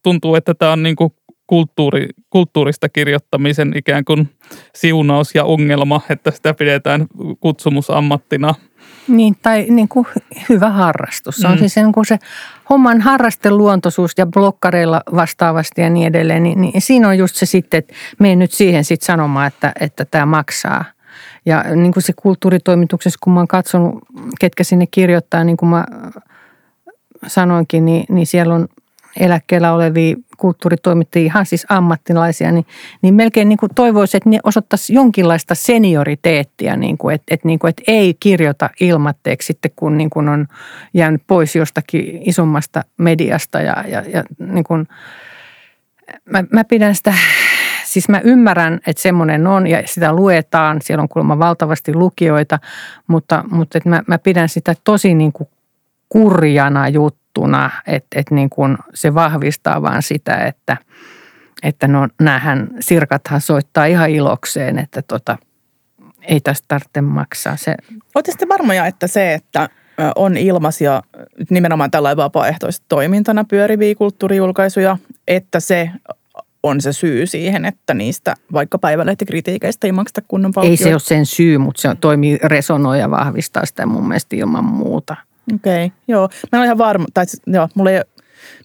tuntuu, että tämä on niin kuin kulttuuri, kulttuurista kirjoittamisen ikään kuin siunaus ja ongelma, että sitä pidetään kutsumusammattina. Niin, tai niin kuin hyvä harrastus. Se on mm. siis niin kuin se homman harrasteluontoisuus ja blokkareilla vastaavasti ja niin edelleen. Niin, niin siinä on just se sitten, että menen nyt siihen sitten sanomaan, että, että tämä maksaa. Ja niin kuin se kulttuuritoimituksessa, kun mä oon katsonut, ketkä sinne kirjoittaa, niin kuin mä sanoinkin, niin, niin siellä on eläkkeellä olevia kulttuuritoimittajia, ihan siis ammattilaisia, niin, niin melkein niin kuin toivoisi, että ne osoittaisi jonkinlaista senioriteettia, niin kuin, että, että, niin kuin, että ei kirjoita ilmatteeksi sitten, kun niin kuin on jäänyt pois jostakin isommasta mediasta. Ja, ja, ja niin kuin, mä, mä pidän sitä siis mä ymmärrän, että semmoinen on ja sitä luetaan, siellä on kuulemma valtavasti lukijoita, mutta, mutta että mä, mä pidän sitä tosi niin kuin kurjana juttuna, että, että niin kuin se vahvistaa vaan sitä, että, että no näähän sirkathan soittaa ihan ilokseen, että tota, ei tästä tarvitse maksaa. Se... Olette sitten varmoja, että se, että on ilmaisia nimenomaan tällainen vapaaehtoista toimintana pyöriviä kulttuurijulkaisuja, että se on se syy siihen, että niistä vaikka päivälehtikritiikeistä ei makseta kunnon palkkioita. Ei se ole sen syy, mutta se toimii, resonoi ja vahvistaa sitä mun mielestä ilman muuta. Okei, okay, joo. Mä olen ihan varma, tai joo, mulla ei ole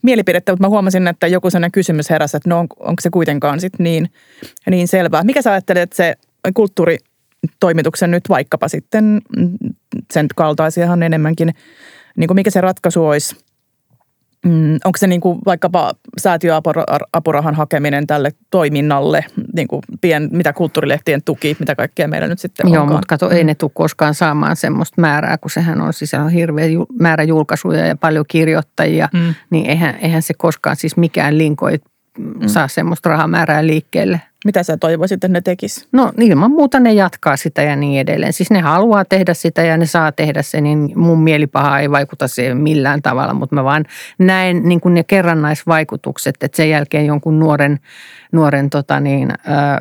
mielipidettä, mutta mä huomasin, että joku sellainen kysymys heräsi, että no on, onko se kuitenkaan sit niin, niin selvää. Mikä sä ajattelet, että se kulttuuritoimituksen nyt vaikkapa sitten, sen kaltaisiahan enemmänkin, niin kuin mikä se ratkaisu olisi – Mm, onko se niin kuin vaikkapa säätiöapurahan hakeminen tälle toiminnalle, niin kuin pien, mitä kulttuurilehtien tuki, mitä kaikkea meillä nyt sitten Joo, onkaan. mutta kato, ei ne tule koskaan saamaan semmoista määrää, kun sehän on, siis on hirveä määrä julkaisuja ja paljon kirjoittajia, mm. niin eihän, eihän se koskaan siis mikään linkoi mm. saa semmoista rahamäärää liikkeelle. Mitä sä toivoisit, että ne tekis? No ilman muuta ne jatkaa sitä ja niin edelleen. Siis ne haluaa tehdä sitä ja ne saa tehdä se, niin mun mielipaha ei vaikuta siihen millään tavalla. Mutta mä vaan näen niin kuin ne kerrannaisvaikutukset, että sen jälkeen jonkun nuoren, nuoren tota niin, ää,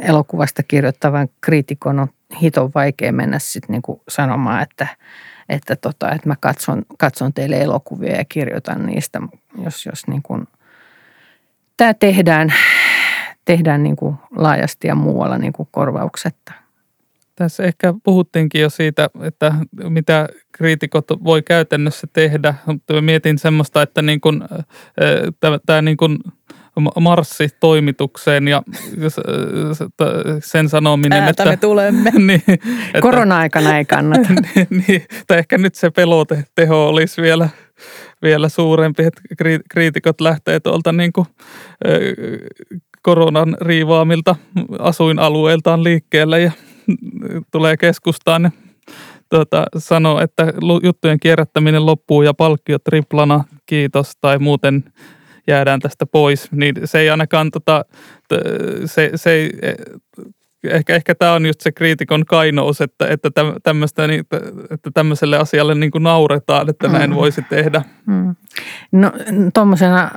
elokuvasta kirjoittavan kriitikon on hiton vaikea mennä sitten niin sanomaan, että että, tota, että mä katson, katson teille elokuvia ja kirjoitan niistä, jos, jos niin tämä tehdään tehdään niin kuin laajasti ja muualla niin kuin korvauksetta. Tässä ehkä puhuttiinkin jo siitä, että mitä kriitikot voi käytännössä tehdä, mutta mietin semmoista, että niin kuin, tämä niin kuin marssi toimitukseen ja sen sanominen, Äältä että... me tulemme. niin, että, Korona-aikana ei kannata. niin, niin, tai ehkä nyt se peloteteho olisi vielä, vielä suurempi, että kriitikot lähtee tuolta niin kuin, koronan riivaamilta asuinalueiltaan liikkeelle ja tulee keskustaan ja tuota, sanoo, että juttujen kierrättäminen loppuu ja palkkiot triplana, kiitos, tai muuten jäädään tästä pois, niin se ei ainakaan, tota, se, se ei ehkä, ehkä tämä on just se kriitikon kainous, että, että, tämmöistä, niin, että tämmöiselle asialle niin kuin nauretaan, että näin mm. voisi tehdä. Mm. No tuommoisena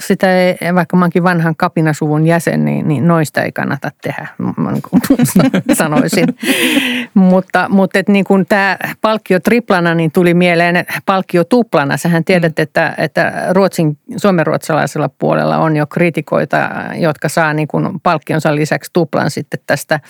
sitä ei, vaikka mä oonkin vanhan kapinasuvun jäsen, niin, niin noista ei kannata tehdä, sanoisin. mutta mutta et niin kun tämä palkkio triplana, niin tuli mieleen palkkio tuplana. Sähän tiedät, mm. että, että Ruotsin, suomenruotsalaisella puolella on jo kritikoita, jotka saa niin kun palkkionsa lisäksi tuplan sitten tästä tästä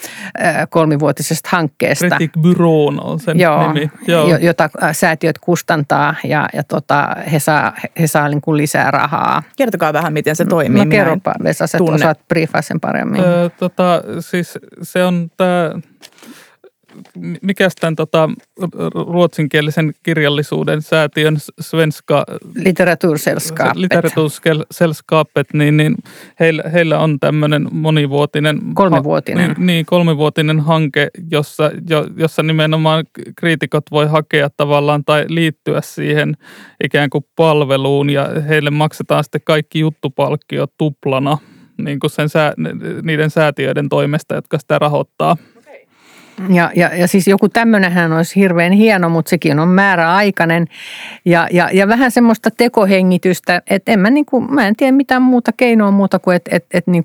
kolmivuotisesta hankkeesta. Critic Bureau on sen Joo, nimi. Joo. Jota säätiöt kustantaa ja, ja tota, he saa, he saa niin kuin lisää rahaa. Kertokaa vähän, miten se toimii. No kerropa Vesa, sä osaat briefaa sen paremmin. Öö, tota, siis se on tämä mikä tämän tota, ruotsinkielisen kirjallisuuden säätiön Svenska Litteratursällskapet, litteratursällskapet niin, niin heillä, heillä on tämmöinen monivuotinen kolmivuotinen. Ha, niin, niin, kolmivuotinen hanke, jossa, jo, jossa nimenomaan kriitikot voi hakea tavallaan tai liittyä siihen ikään kuin palveluun ja heille maksetaan sitten kaikki juttupalkkiot tuplana niin kuin sen sää, niiden säätiöiden toimesta, jotka sitä rahoittaa. Ja, ja, ja siis joku tämmöinenhän olisi hirveän hieno, mutta sekin on määräaikainen. Ja, ja, ja vähän semmoista tekohengitystä, että en mä, niin kuin, mä en tiedä mitään muuta keinoa muuta kuin, että, että, että niin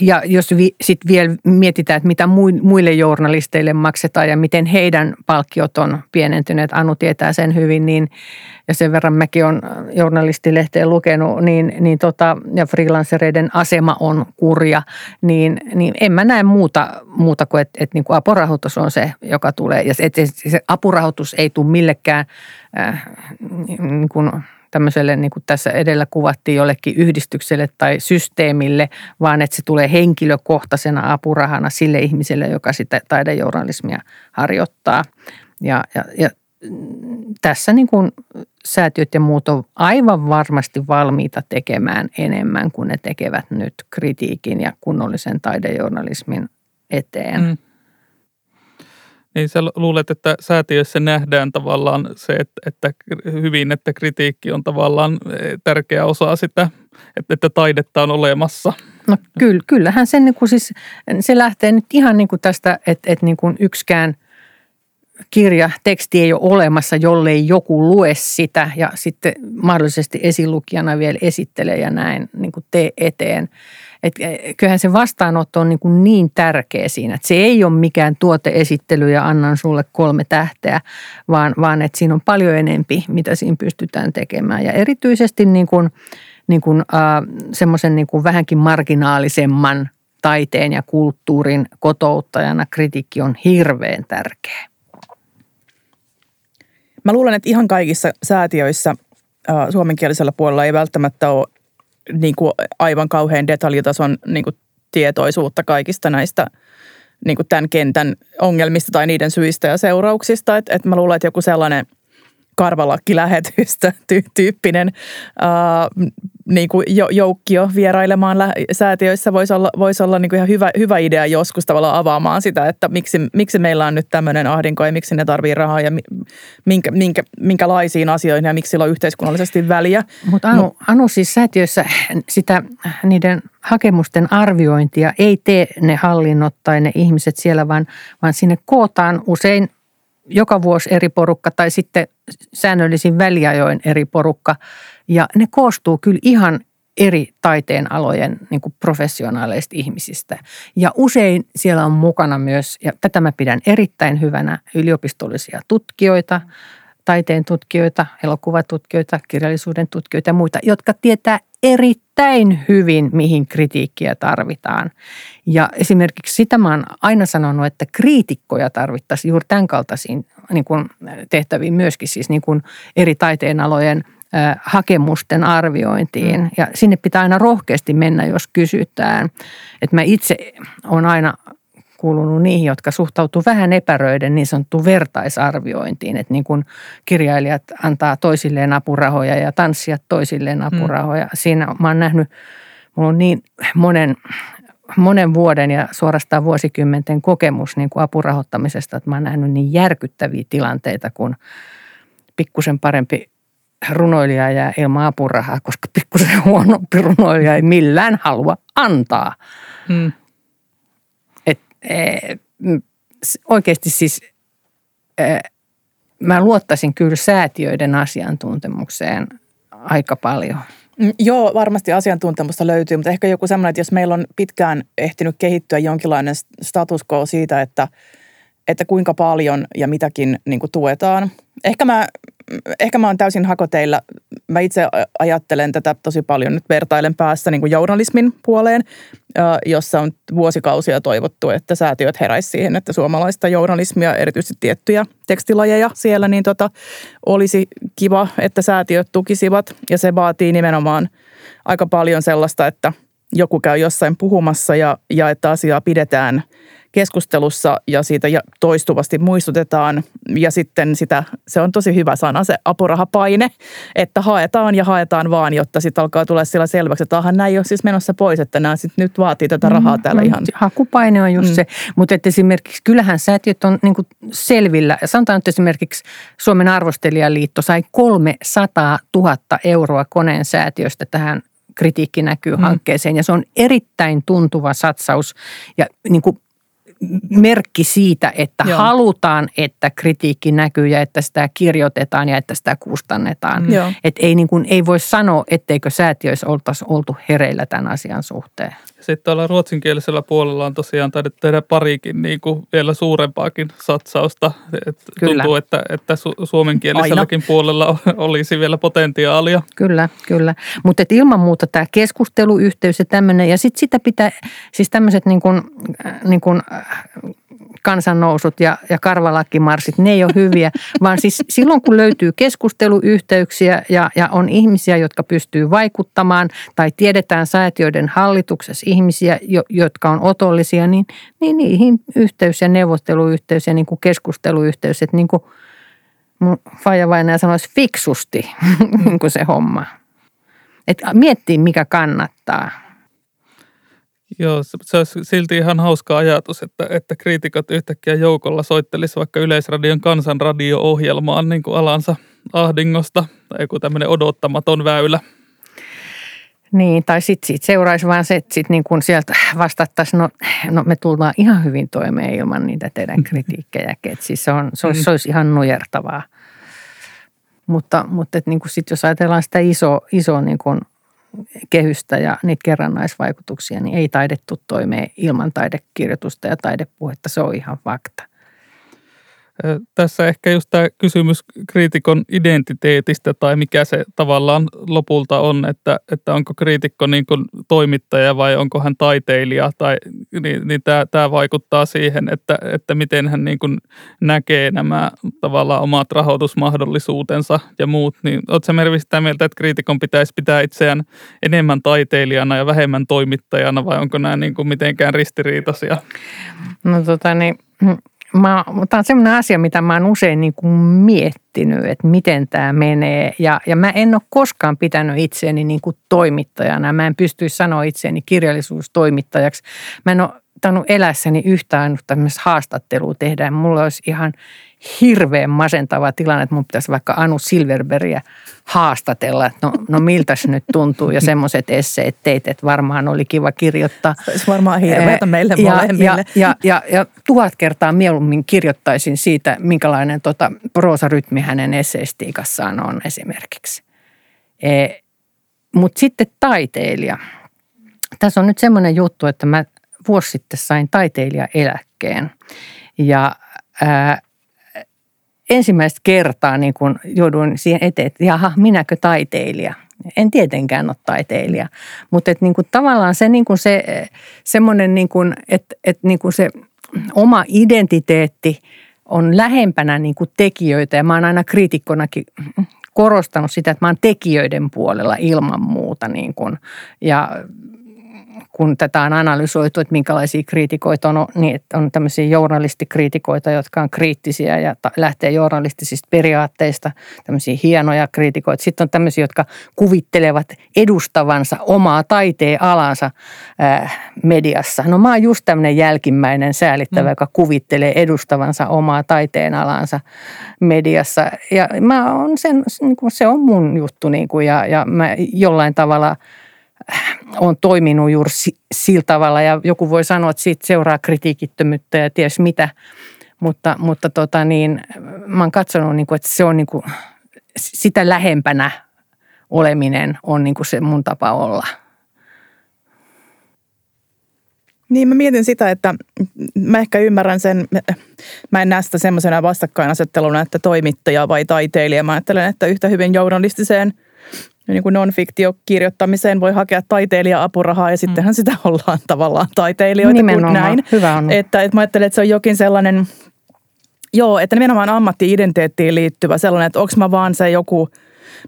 ja jos vi, sitten vielä mietitään, että mitä muille journalisteille maksetaan ja miten heidän palkkiot on pienentyneet, Anu tietää sen hyvin, niin ja sen verran mäkin olen journalistilehteen lukenut, niin, niin tota, ja freelancereiden asema on kurja, niin, niin en mä näe muuta, muuta kuin, että, että niin kuin apurahoitus on se, joka tulee. Ja se, se apurahoitus ei tule millekään äh, niin kuin – tämmöiselle, niin kuin tässä edellä kuvattiin, jollekin yhdistykselle tai systeemille, vaan että se tulee henkilökohtaisena apurahana sille ihmiselle, joka sitä taidejournalismia harjoittaa. Ja, ja, ja tässä niin kuin säätiöt ja muut on aivan varmasti valmiita tekemään enemmän kuin ne tekevät nyt kritiikin ja kunnollisen taidejournalismin eteen. Mm. Niin sä luulet, että säätiöissä nähdään tavallaan se, että, että hyvin, että kritiikki on tavallaan eh, tärkeä osa sitä, että, että taidetta on olemassa. No kyllä, kyllähän se, niin kuin siis, se lähtee nyt ihan niin kuin tästä, että, että niin kuin yksikään kirja, teksti ei ole olemassa, jollei joku lue sitä ja sitten mahdollisesti esilukijana vielä esittelee ja näin niin kuin tee eteen – että eh, kyllähän se vastaanotto on niin, kuin niin tärkeä siinä, että se ei ole mikään tuoteesittely ja annan sulle kolme tähteä, vaan, vaan että siinä on paljon enempi, mitä siinä pystytään tekemään. Ja erityisesti niin kuin, niin kuin, äh, semmoisen niin kuin vähänkin marginaalisemman taiteen ja kulttuurin kotouttajana kritiikki on hirveän tärkeä. mä luulen, että ihan kaikissa säätiöissä ää, suomenkielisellä puolella ei välttämättä ole niin kuin aivan kauhean detaljitason niin kuin tietoisuutta kaikista näistä niin kuin tämän kentän ongelmista tai niiden syistä ja seurauksista. Että et mä luulen, että joku sellainen – karvalakkilähetystä ty- tyyppinen ää, niin kuin joukkio vierailemaan lä- säätiöissä voisi olla, voisi olla niin kuin ihan hyvä, hyvä idea joskus tavallaan avaamaan sitä, että miksi, miksi meillä on nyt tämmöinen ahdinko ja miksi ne tarvii rahaa ja minkä, minkä, minkälaisiin asioihin ja miksi sillä on yhteiskunnallisesti väliä. Mutta Anu, no. Anu siis säätiöissä sitä niiden hakemusten arviointia ei tee ne hallinnot tai ne ihmiset siellä, vaan, vaan sinne kootaan usein joka vuosi eri porukka tai sitten säännöllisin väliajoin eri porukka. Ja ne koostuu kyllä ihan eri taiteen alojen niin professionaaleista ihmisistä. Ja usein siellä on mukana myös, ja tätä mä pidän erittäin hyvänä, yliopistollisia tutkijoita, taiteen tutkijoita, elokuvatutkijoita, kirjallisuuden tutkijoita ja muita, jotka tietää erittäin hyvin, mihin kritiikkiä tarvitaan. Ja esimerkiksi sitä mä oon aina sanonut, että kriitikkoja tarvittaisiin juuri tämän kaltaisiin niin kuin tehtäviin myöskin, siis niin kuin eri taiteenalojen hakemusten arviointiin. Mm. Ja sinne pitää aina rohkeasti mennä, jos kysytään. Että mä itse olen aina kuulunut niihin, jotka suhtautuu vähän epäröiden niin sanottuun vertaisarviointiin, että niin kuin kirjailijat antaa toisilleen apurahoja ja tanssijat toisilleen apurahoja. Mm. Siinä mä oon nähnyt, mulla on niin monen, monen vuoden ja suorastaan vuosikymmenten kokemus niin kuin apurahoittamisesta, että mä oon nähnyt niin järkyttäviä tilanteita, kun pikkusen parempi runoilija jää ilman apurahaa, koska pikkusen huonompi runoilija ei millään halua antaa. Mm. Eh, oikeasti siis eh, mä luottaisin kyllä säätiöiden asiantuntemukseen aika paljon. Mm, joo, varmasti asiantuntemusta löytyy, mutta ehkä joku semmoinen, että jos meillä on pitkään ehtinyt kehittyä jonkinlainen status quo siitä, että, että kuinka paljon ja mitäkin niin kuin tuetaan. Ehkä mä ehkä mä oon täysin hakoteilla. Mä itse ajattelen tätä tosi paljon nyt vertailen päässä niin kuin journalismin puoleen, jossa on vuosikausia toivottu, että säätiöt heräisi siihen, että suomalaista journalismia, erityisesti tiettyjä tekstilajeja siellä, niin tota, olisi kiva, että säätiöt tukisivat. Ja se vaatii nimenomaan aika paljon sellaista, että joku käy jossain puhumassa ja, ja että asiaa pidetään – keskustelussa ja siitä toistuvasti muistutetaan. Ja sitten sitä, se on tosi hyvä sana, se apurahapaine, että haetaan ja haetaan vaan, jotta sitten alkaa tulla sillä selväksi, että ahan näin ei ole siis menossa pois, että nämä sitten nyt vaatii tätä rahaa mm, täällä no, ihan. Hakupaine on just mm. se, mutta että esimerkiksi kyllähän säätiöt on niin selvillä. Sanotaan että esimerkiksi Suomen arvostelijaliitto sai 300 000 euroa koneen säätiöstä tähän kritiikki näkyy mm. hankkeeseen ja se on erittäin tuntuva satsaus ja niin kuin merkki siitä, että Joo. halutaan, että kritiikki näkyy ja että sitä kirjoitetaan ja että sitä kustannetaan. Mm. Että ei, niin kuin, ei voi sanoa, etteikö säätiöissä oltaisi oltu hereillä tämän asian suhteen. Sitten tuolla ruotsinkielisellä puolella on tosiaan taidettu tehdä parikin niin kuin vielä suurempaakin satsausta. Et tuntuu, että, että su- suomenkieliselläkin Aina. puolella olisi vielä potentiaalia. Kyllä, kyllä. Mutta ilman muuta tämä keskusteluyhteys ja tämmöinen, ja sitten sitä pitää, siis tämmöiset niin kuin, niin kuin kansannousut ja, ja karvalakkimarssit, ne ei ole hyviä, vaan siis silloin kun löytyy keskusteluyhteyksiä ja, ja on ihmisiä, jotka pystyy vaikuttamaan tai tiedetään säätiöiden hallituksessa ihmisiä, jo, jotka on otollisia, niin, niin niihin yhteys ja neuvotteluyhteys ja niin kuin keskusteluyhteys, että niin kuin faija vain sanoisi fiksusti niin kuin se homma. Että miettii, mikä kannattaa. Joo, se, se olisi silti ihan hauska ajatus, että, että kriitikot yhtäkkiä joukolla soittelisi vaikka Yleisradion kansanradio-ohjelmaan niin kuin alansa ahdingosta tai joku tämmöinen odottamaton väylä. Niin, tai sitten sit seuraisi vaan se, että sit niin kun sieltä vastattaisiin, no, no me tullaan ihan hyvin toimeen ilman niitä teidän kritiikkejä. Et siis se, on, se, olisi, se olisi ihan nujertavaa. Mutta, mutta niin sit jos ajatellaan sitä iso, iso niin kun kehystä ja niitä kerrannaisvaikutuksia, niin ei taidettu toimeen ilman taidekirjoitusta ja taidepuhetta. Se on ihan fakta. Tässä ehkä just tämä kysymys kriitikon identiteetistä tai mikä se tavallaan lopulta on, että, että onko kriitikko niin kuin toimittaja vai onko hän taiteilija tai niin, niin tämä, tämä vaikuttaa siihen, että, että miten hän niin kuin näkee nämä tavallaan omat rahoitusmahdollisuutensa ja muut. Niin oletko Mervi sitä mieltä, että kriitikon pitäisi pitää itseään enemmän taiteilijana ja vähemmän toimittajana vai onko nämä niin kuin mitenkään ristiriitaisia? No tota niin, Mä, tämä on sellainen asia, mitä mä oon usein niin kuin miettinyt, että miten tämä menee. Ja, ja mä en ole koskaan pitänyt itseäni niin kuin toimittajana. Mä en pystyisi sanoa itseäni kirjallisuustoimittajaksi. Mä en ole tainnut elässäni yhtään tämmöistä haastattelua tehdä. Mulla olisi ihan hirveän masentava tilanne, että mun pitäisi vaikka Anu Silverbergia haastatella, että no, no miltä se nyt tuntuu ja semmoiset esseet teit, että varmaan oli kiva kirjoittaa. Se olisi varmaan hirveätä meille ja, molemmille. Ja, ja, ja, ja tuhat kertaa mieluummin kirjoittaisin siitä, minkälainen tota, proosarytmi hänen esseistiikassaan on esimerkiksi. E, Mutta sitten taiteilija. Tässä on nyt semmoinen juttu, että mä vuosi sitten sain taiteilijaeläkkeen. Ja ää, ensimmäistä kertaa niin kun jouduin siihen eteen, että jaha, minäkö taiteilija? En tietenkään ole taiteilija, mutta et niin kuin tavallaan se, niin kuin se semmoinen, niin kuin, että, että niin kuin se oma identiteetti on lähempänä niin kuin tekijöitä ja mä oon aina kriitikkonakin korostanut sitä, että mä oon tekijöiden puolella ilman muuta niin kuin, ja kun tätä on analysoitu, että minkälaisia kriitikoita on, niin että on tämmöisiä journalistikriitikoita, jotka on kriittisiä ja lähtee journalistisista periaatteista, tämmöisiä hienoja kriitikoita. Sitten on tämmöisiä, jotka kuvittelevat edustavansa omaa taiteen alansa äh, mediassa. No mä oon just tämmöinen jälkimmäinen säälittävä, mm. joka kuvittelee edustavansa omaa taiteen alansa mediassa. Ja mä on sen, niin kuin se on mun juttu niin kuin, ja, ja mä jollain tavalla – on toiminut juuri sillä tavalla ja joku voi sanoa, että siitä seuraa kritiikittömyyttä ja ties mitä, mutta, mutta tota niin, mä oon katsonut, niin kuin, että se on niin kuin, sitä lähempänä oleminen on niin kuin se mun tapa olla. Niin mä mietin sitä, että mä ehkä ymmärrän sen, mä en näe sitä semmoisena vastakkainasetteluna, että toimittaja vai taiteilija. Mä ajattelen, että yhtä hyvin journalistiseen – niin kuin non-fiktio-kirjoittamiseen voi hakea taiteilija-apurahaa ja sittenhän mm. sitä ollaan tavallaan taiteilijoita Nimenomaan. kuin näin. Hyvä on. Että, että mä ajattelen, että se on jokin sellainen, joo, että nimenomaan ammatti-identiteettiin liittyvä sellainen, että onko mä vaan se joku,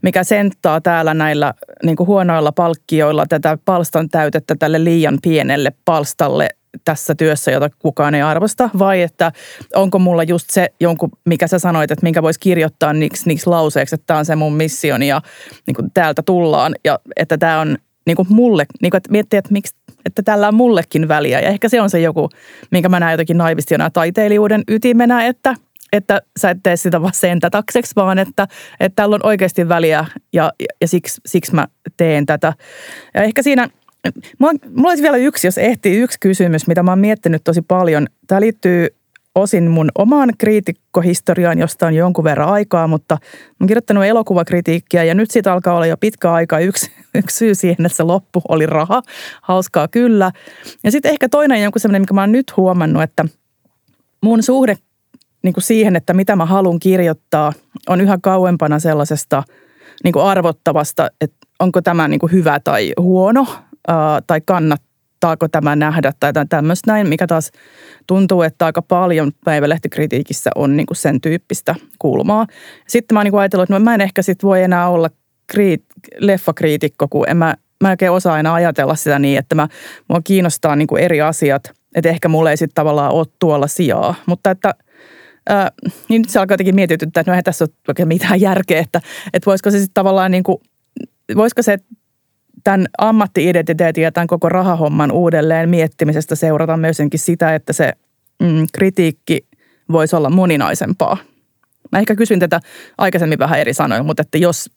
mikä senttaa täällä näillä niin kuin huonoilla palkkioilla tätä palstan täytettä tälle liian pienelle palstalle tässä työssä, jota kukaan ei arvosta, vai että onko mulla just se jonkun, mikä sä sanoit, että minkä voisi kirjoittaa niiksi, niiksi lauseeksi, että tämä on se mun missioni ja niin kuin täältä tullaan ja että tämä on niin kuin mulle, niin kuin, että miettii, että miksi että tällä on mullekin väliä. Ja ehkä se on se joku, minkä mä näen jotenkin naivisti taiteilijuuden ytimenä, että, että sä et tee sitä vaan sentätakseksi, vaan että, että tällä on oikeasti väliä ja, ja, ja siksi, siksi mä teen tätä. Ja ehkä siinä – Mulla, mulla olisi vielä yksi, jos ehtii, yksi kysymys, mitä mä oon miettinyt tosi paljon. Tämä liittyy osin mun omaan kriitikkohistoriaan, josta on jonkun verran aikaa, mutta mä oon kirjoittanut elokuvakritiikkiä ja nyt siitä alkaa olla jo pitkä aika. Yksi, yksi syy siihen, että se loppu oli raha. Hauskaa kyllä. Ja sitten ehkä toinen joku sellainen, mikä mä oon nyt huomannut, että mun suhde niin kuin siihen, että mitä mä haluan kirjoittaa, on yhä kauempana sellaisesta niin kuin arvottavasta, että onko tämä niin kuin hyvä tai huono – tai kannattaako tämä nähdä tai tämmöistä näin, mikä taas tuntuu, että aika paljon päivälehtikritiikissä on niin kuin sen tyyppistä kulmaa. Sitten mä oon niin ajatellut, että mä en ehkä sit voi enää olla kriit, leffakriitikko, kun en mä, mä en oikein osaa enää ajatella sitä niin, että mä, mua kiinnostaa niin kuin eri asiat, että ehkä mulle ei sitten tavallaan ole tuolla sijaa. Mutta että Äh, niin nyt se alkaa jotenkin mietityttää, että no ei tässä ole oikein mitään järkeä, että, että voisiko se sitten tavallaan niin kuin, voisiko se tämän ammatti-identiteetin ja tämän koko rahahomman uudelleen miettimisestä seurata myöskin sitä, että se mm, kritiikki voisi olla moninaisempaa. Mä ehkä kysyin tätä aikaisemmin vähän eri sanoin, mutta että jos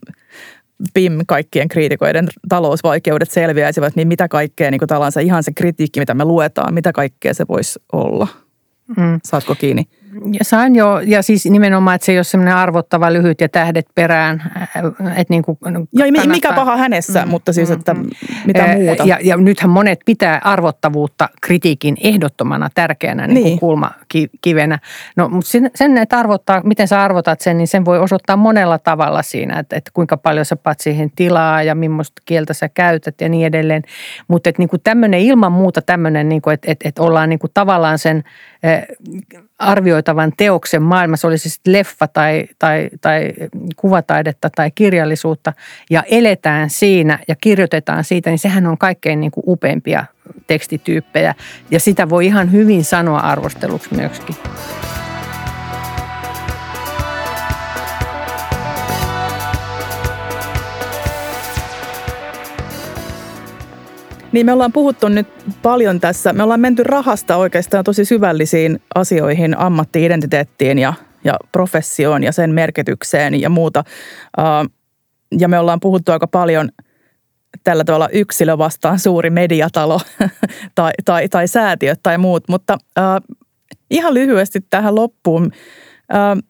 PIM kaikkien kriitikoiden talousvaikeudet selviäisivät, niin mitä kaikkea niin kuin ihan se kritiikki, mitä me luetaan, mitä kaikkea se voisi olla? Mm. Saatko kiinni? Ja sain jo, ja siis nimenomaan, että se ei ole semmoinen arvottava lyhyt ja tähdet perään. Että niin kuin ja mikä paha hänessä, mm, mutta siis, että mm, mitä muuta. Ja, ja nythän monet pitää arvottavuutta kritiikin ehdottomana tärkeänä niin. Niin kulmakivenä. No, mutta sen, sen, että arvottaa, miten sä arvotat sen, niin sen voi osoittaa monella tavalla siinä, että, että kuinka paljon sä paat siihen tilaa ja millaista kieltä sä käytät ja niin edelleen. Mutta että niin kuin tämmöinen ilman muuta tämmöinen, niin kuin, että, että, että ollaan niin kuin tavallaan sen arvioitavan teoksen maailmassa, oli se sitten leffa tai, tai, tai kuvataidetta tai kirjallisuutta, ja eletään siinä ja kirjoitetaan siitä, niin sehän on kaikkein niin kuin upeimpia tekstityyppejä. Ja sitä voi ihan hyvin sanoa arvosteluksi myöskin. Niin me ollaan puhuttu nyt paljon tässä. Me ollaan menty rahasta oikeastaan tosi syvällisiin asioihin, ammattiidentiteettiin ja, ja professioon ja sen merkitykseen ja muuta. Ja me ollaan puhuttu aika paljon tällä tavalla yksilö vastaan suuri mediatalo tai, tai, tai säätiöt tai muut. Mutta äh, ihan lyhyesti tähän loppuun. Äh,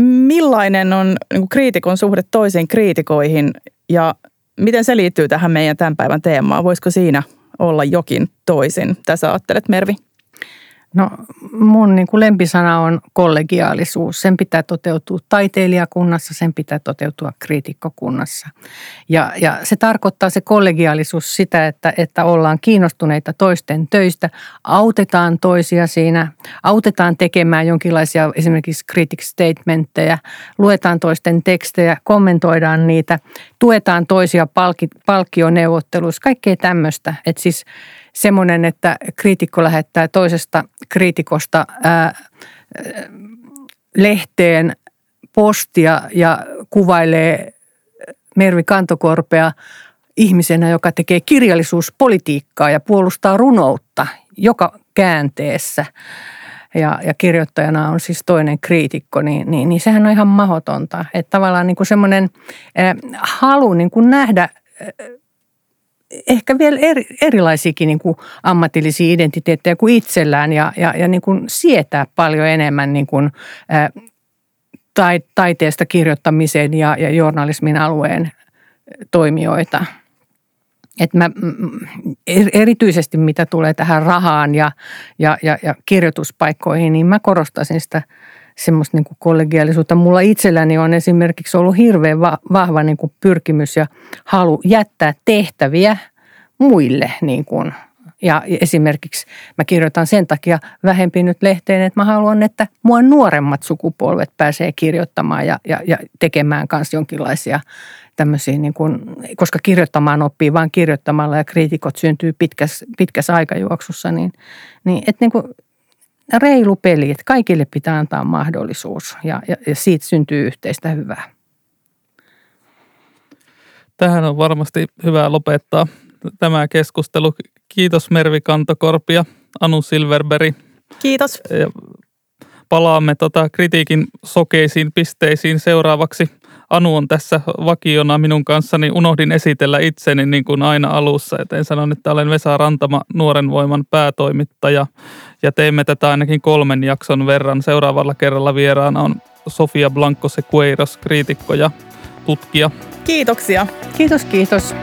millainen on niin kriitikon suhde toisiin kriitikoihin ja Miten se liittyy tähän meidän tämän päivän teemaan? Voisiko siinä olla jokin toisin? Tässä ajattelet, Mervi? No mun niin kuin lempisana on kollegiaalisuus. Sen pitää toteutua taiteilijakunnassa, sen pitää toteutua kriitikkokunnassa. Ja, ja se tarkoittaa se kollegiaalisuus sitä, että, että ollaan kiinnostuneita toisten töistä, autetaan toisia siinä, autetaan tekemään jonkinlaisia esimerkiksi critic statementteja, luetaan toisten tekstejä, kommentoidaan niitä, tuetaan toisia palki, palkkioneuvotteluissa, kaikkea tämmöistä. Että siis semmoinen, että kriitikko lähettää toisesta kriitikosta ää, lehteen postia ja kuvailee Mervi Kantokorpea ihmisenä, joka tekee kirjallisuuspolitiikkaa ja puolustaa runoutta joka käänteessä. Ja, ja kirjoittajana on siis toinen kriitikko, niin, niin, niin sehän on ihan mahdotonta. Että tavallaan niin kuin semmoinen äh, halu niin kuin nähdä ehkä vielä eri, erilaisiakin niin kuin ammatillisia identiteettejä kuin itsellään ja, ja, ja niin kuin sietää paljon enemmän niin kuin, ää, tai, taiteesta kirjoittamisen ja, ja journalismin alueen toimijoita. Et mä, erityisesti mitä tulee tähän rahaan ja, ja, ja, ja kirjoituspaikkoihin, niin mä korostaisin sitä – semmoista niin kuin kollegiaalisuutta. Mulla itselläni on esimerkiksi ollut hirveän va- vahva niin kuin pyrkimys ja halu jättää tehtäviä muille. Niin kuin. Ja esimerkiksi mä kirjoitan sen takia vähempi nyt lehteen, että mä haluan, että mua nuoremmat sukupolvet pääsee kirjoittamaan ja, ja, ja tekemään kanssa jonkinlaisia tämmöisiä, niin kuin, koska kirjoittamaan oppii vain kirjoittamalla ja kriitikot syntyy pitkässä, pitkässä aikajuoksussa, niin, niin että niin kuin reilu peli, että kaikille pitää antaa mahdollisuus ja, ja, ja siitä syntyy yhteistä hyvää. Tähän on varmasti hyvä lopettaa tämä keskustelu. Kiitos Mervi Kantokorpi ja Anu Silverberg. Kiitos. Ja palaamme tota kritiikin sokeisiin pisteisiin seuraavaksi. Anu on tässä vakiona minun kanssani. Unohdin esitellä itseni niin kuin aina alussa. Et en sano, että olen Vesa Rantama, Nuoren Voiman päätoimittaja. Ja teemme tätä ainakin kolmen jakson verran. Seuraavalla kerralla vieraana on Sofia Blanco Sequeiros, kriitikko ja tutkija. Kiitoksia. Kiitos, kiitos.